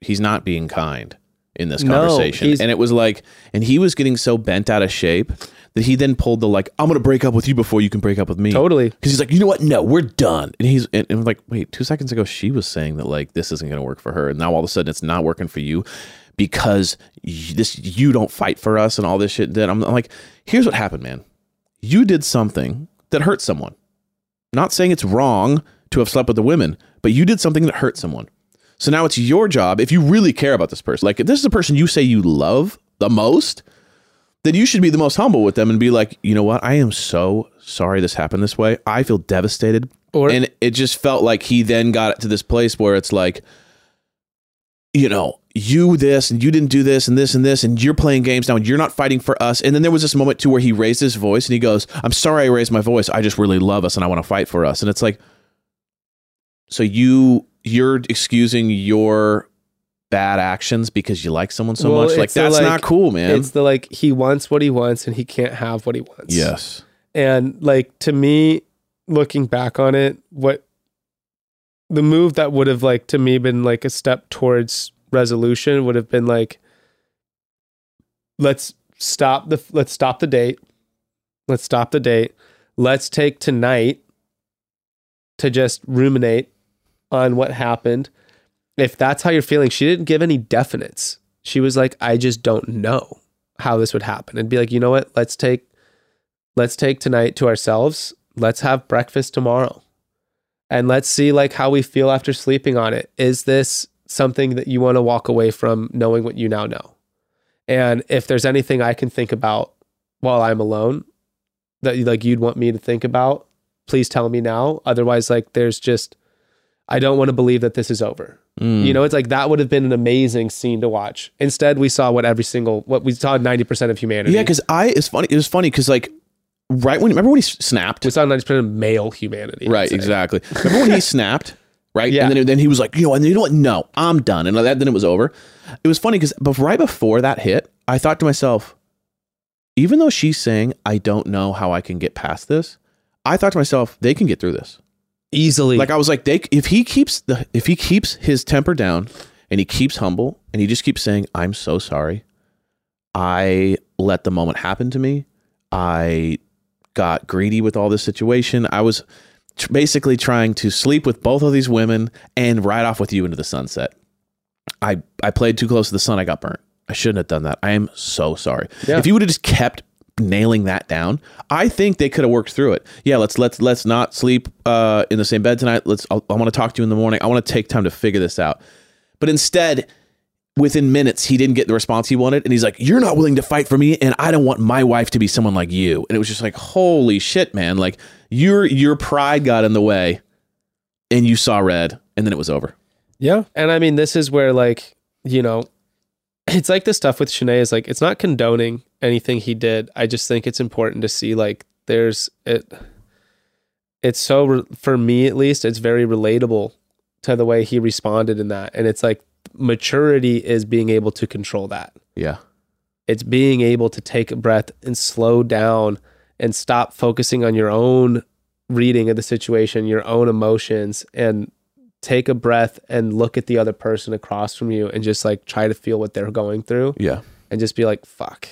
he's not being kind in this conversation. he's- and it was like, and he was getting so bent out of shape that he then pulled the like, I'm gonna break up with you before you can break up with me. Totally. Because he's like, you know what? No, we're done. And he's and, and I'm like, wait, two seconds ago she was saying that like this isn't gonna work for her, and now all of a sudden it's not working for you because this you don't fight for us and all this shit. Then I'm, I'm like, here's what happened, man. You did something that hurt someone. Not saying it's wrong to have slept with the women, but you did something that hurt someone. So now it's your job, if you really care about this person, like if this is a person you say you love the most, then you should be the most humble with them and be like, you know what? I am so sorry this happened this way. I feel devastated. Or- and it just felt like he then got it to this place where it's like, you know, you this and you didn't do this and this and this and you're playing games now and you're not fighting for us. And then there was this moment too where he raised his voice and he goes, I'm sorry I raised my voice. I just really love us and I want to fight for us. And it's like, so you you're excusing your bad actions because you like someone so Well, much. Like the, that's like- not cool, man. It's the like he wants what he wants and he can't have what he wants. yes. And like to me, looking back on it, what the move that would have like to me been like a step towards resolution would have been like let's stop the let's stop the date. Let's stop the date. Let's take tonight to just ruminate on what happened. If that's how you're feeling, she didn't give any definites. She was like, I just don't know how this would happen. And be like, you know what? Let's take let's take tonight to ourselves. Let's have breakfast tomorrow. And let's see like how we feel after sleeping on it. Is this something that you want to walk away from knowing what you now know? And if there's anything I can think about while I'm alone that like you'd want me to think about, please tell me now. Otherwise like there's just I don't want to believe that this is over. Mm. You know, it's like that would have been an amazing scene to watch. Instead, we saw what every single what we saw 90% of humanity. Yeah, because I it's funny. It was funny because like right when remember when he snapped. we saw 90% of male humanity. Right, exactly. Remember when he [LAUGHS] snapped? Right, Yeah. and then then he was like, you know, and you know what? No, I'm done. And that, then it was over. It was funny because but right before that hit, I thought to myself, even though she's saying I don't know how I can get past this, I thought to myself they can get through this. Easily. Like I was like, they if he keeps the if he keeps his temper down and he keeps humble and he just keeps saying, I'm so sorry. I let the moment happen to me. I got greedy with all this situation. I was tr- basically trying to sleep with both of these women and ride off with you into the sunset. I I played too close to the sun. I got burnt. I shouldn't have done that. I am so sorry. Yeah. If you would have just kept nailing that down, I think they could have worked through it. Yeah, let's let's let's not sleep uh, in the same bed tonight. Let's. I'll, I want to talk to you in the morning. I want to take time to figure this out. But instead, within minutes, he didn't get the response he wanted, and he's like, "You're not willing to fight for me, and I don't want my wife to be someone like you." And it was just like, "Holy shit, man! Like your your pride got in the way, and you saw red, and then it was over." yeah. And I mean, this is where, like, you know, [CLEARS THROAT] it's like the stuff with Shanae is like, it's not condoning anything he did. I just think it's important to see, like, there's it. It's so, for me at least, it's very relatable to the way he responded in that. And it's like, maturity is being able to control that. Yeah, it's being able to take a breath and slow down and stop focusing on your own reading of the situation, your own emotions, and take a breath and look at the other person across from you and just like try to feel what they're going through yeah, and just be like, fuck,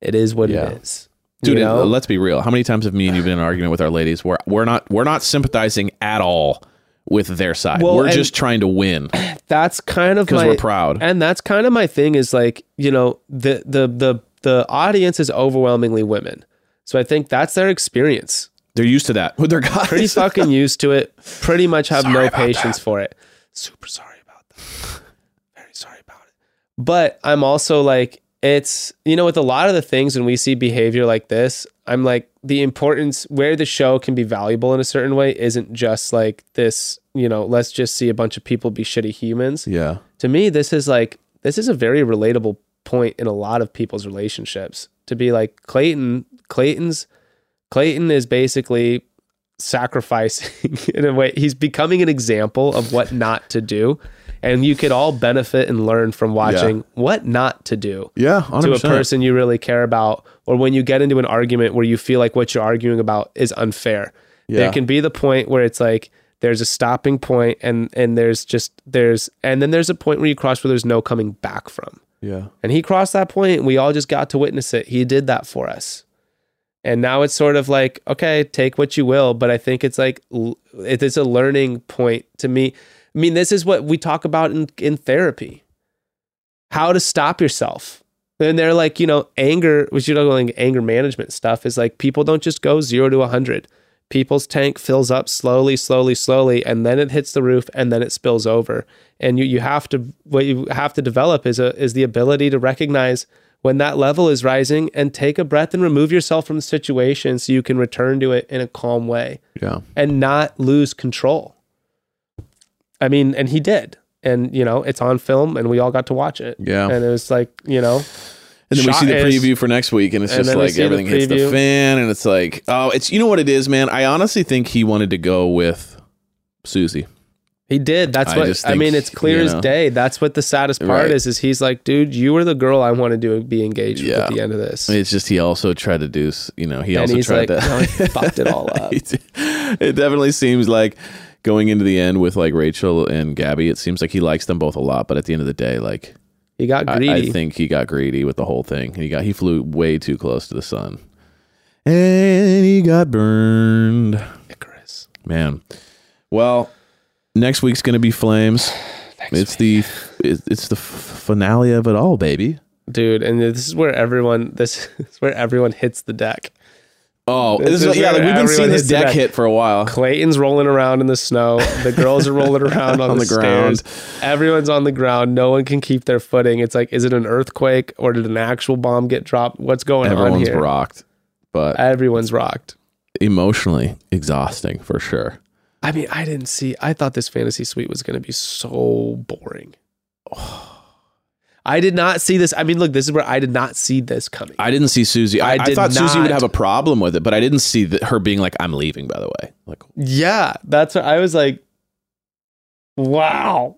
it is what Yeah. it is. dude. you know? let's be real. How many times have me and you been in an argument with our ladies where we're not we're not sympathizing at all with their side? Well, we're just trying to win [CLEARS THROAT] that's kind of because we're proud. and that's kind of my thing is like you know the the the the audience is overwhelmingly women so i think that's their experience They're used to that with their guys. pretty fucking used to it. Pretty much have Sorry no patience for it. Super sorry about that. Very sorry about it. But I'm also like, it's, you know, with a lot of the things when we see behavior like this, I'm like, the importance where the show can be valuable in a certain way isn't just like this, you know, let's just see a bunch of people be shitty humans. yeah, To me, this is like, this is a very relatable point in a lot of people's relationships to be like, Clayton, Clayton's, Clayton is basically sacrificing [LAUGHS] in a way. He's becoming an example of what not to do. And you could all benefit and learn from watching what not to do Yeah, to a person you really care about, or when you get into an argument where you feel like what you're arguing about is unfair. Yeah. There can be the point where it's like there's a stopping point and and there's just there's and then there's a point where you cross where there's no coming back from. Yeah. And he crossed that point and we all just got to witness it. He did that for us. And now it's sort of like, okay, take what you will, but I think it's like it is a learning point to me. I mean, this is what we talk about in in therapy. How to stop yourself. And they're like, you know, anger, which you know, like anger management stuff is like people don't just go zero to a hundred. People's tank fills up slowly, slowly, slowly, and then it hits the roof and then it spills over. And you you have to what you have to develop is a is the ability to recognize when that level is rising and take a breath and remove yourself from the situation so you can return to it in a calm way Yeah. and not lose control. I mean, and he did. And you know, it's on film and we all got to watch it. Yeah. And it was like, you know, And then we see the is- preview for next week, and it's and just like see the everything hits the fan, and it's like, oh, it's you know what it is, man. I honestly think he wanted to go with Susie. He did. That's I what just I mean. It's clear as know. day. That's what the saddest part Right. is. Is he's like, dude, you were the girl I wanted to be engaged with at the end of this. It's just he also tried to do, you know, he and also tried like, to. no, he fucked it all [LAUGHS] up. it definitely seems like going into the end with like Rachel and Gabby. It seems like he likes them both a lot, but at the end of the day, like He got greedy. I think he got greedy with the whole thing. He got he flew way too close to the sun, and he got burned. Icarus. Man, well, next week's gonna be flames. [SIGHS] it's the it's it's the f- finale of it all, baby. dude. And this is where everyone. This [LAUGHS] is where everyone hits the deck. Oh, This is, yeah, like we've been seeing this deck hit for a while. Clayton's rolling around in the snow. The girls are rolling around [LAUGHS] on, On the, the ground. Everyone's on the ground. No one can keep their footing. It's like, is it an earthquake or did an actual bomb get dropped? What's going on here? Everyone's rocked, but Everyone's rocked. emotionally exhausting for sure. I mean, I didn't see. I thought this fantasy suite was going to be so boring. [SIGHS] [SIGHS] [SIGHS] I did not see this. I mean, look, this is where I did not see this coming. I didn't see Susie. I, I I thought Susie would have a problem with it, but I didn't see that her being like, "I'm leaving." By the way, like yeah, that's what I was like. Wow.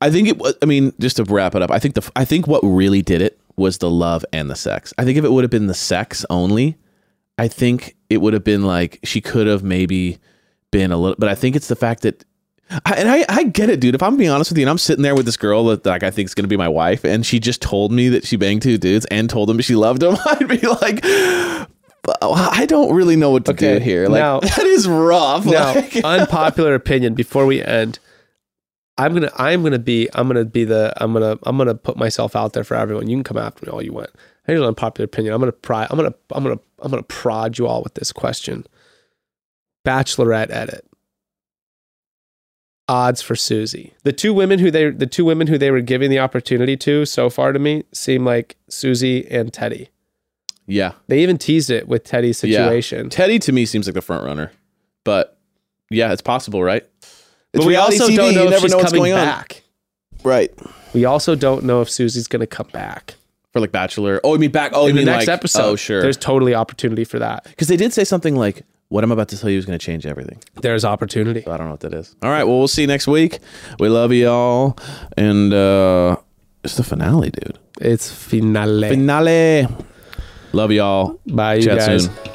I think it was. I mean, just to wrap it up, I think the I think what really did it was the love and the sex. I think if it would have been the sex only, I think it would have been like she could have maybe been a little. But I think it's the fact that. I, and I, I get it, dude. If I'm being honest with you, and I'm sitting there with this girl that like I think is gonna be my wife, and she just told me that she banged two dudes and told them she loved them, [LAUGHS] I'd be like, I don't really know what to Okay, do here. Like now- [LAUGHS] that is rough. Now, [LAUGHS] Like- unpopular opinion before we end. I'm gonna I'm gonna be I'm gonna be the I'm gonna I'm gonna put myself out there for everyone. You can come after me all you want. Here's an unpopular opinion. I'm gonna pry I'm gonna I'm gonna I'm gonna prod you all with this question. Bachelorette edit. Odds for Susie. The two women who they the two women who they were giving the opportunity to so far to me seem like Susie and Teddi. yeah, They even teased it with Teddi's Yeah. situation. Teddi to me seems like the front runner, but yeah, it's possible, right? It's But we also TV, don't know if she's know coming going on. back. Right. We also don't know if Susie's going to come back For like Bachelor. Oh, I mean back. Oh, in the next like- oh, episode. Oh, sure. There's totally opportunity for that. Because they did say something like, "What I'm about to tell you is going to change everything." There's opportunity. So I don't know what that is. All right. Well, we'll see you next week. We love you all, and uh it's the finale, dude. It's finale. Finale. Love y'all. Bye, you Chat guys. soon.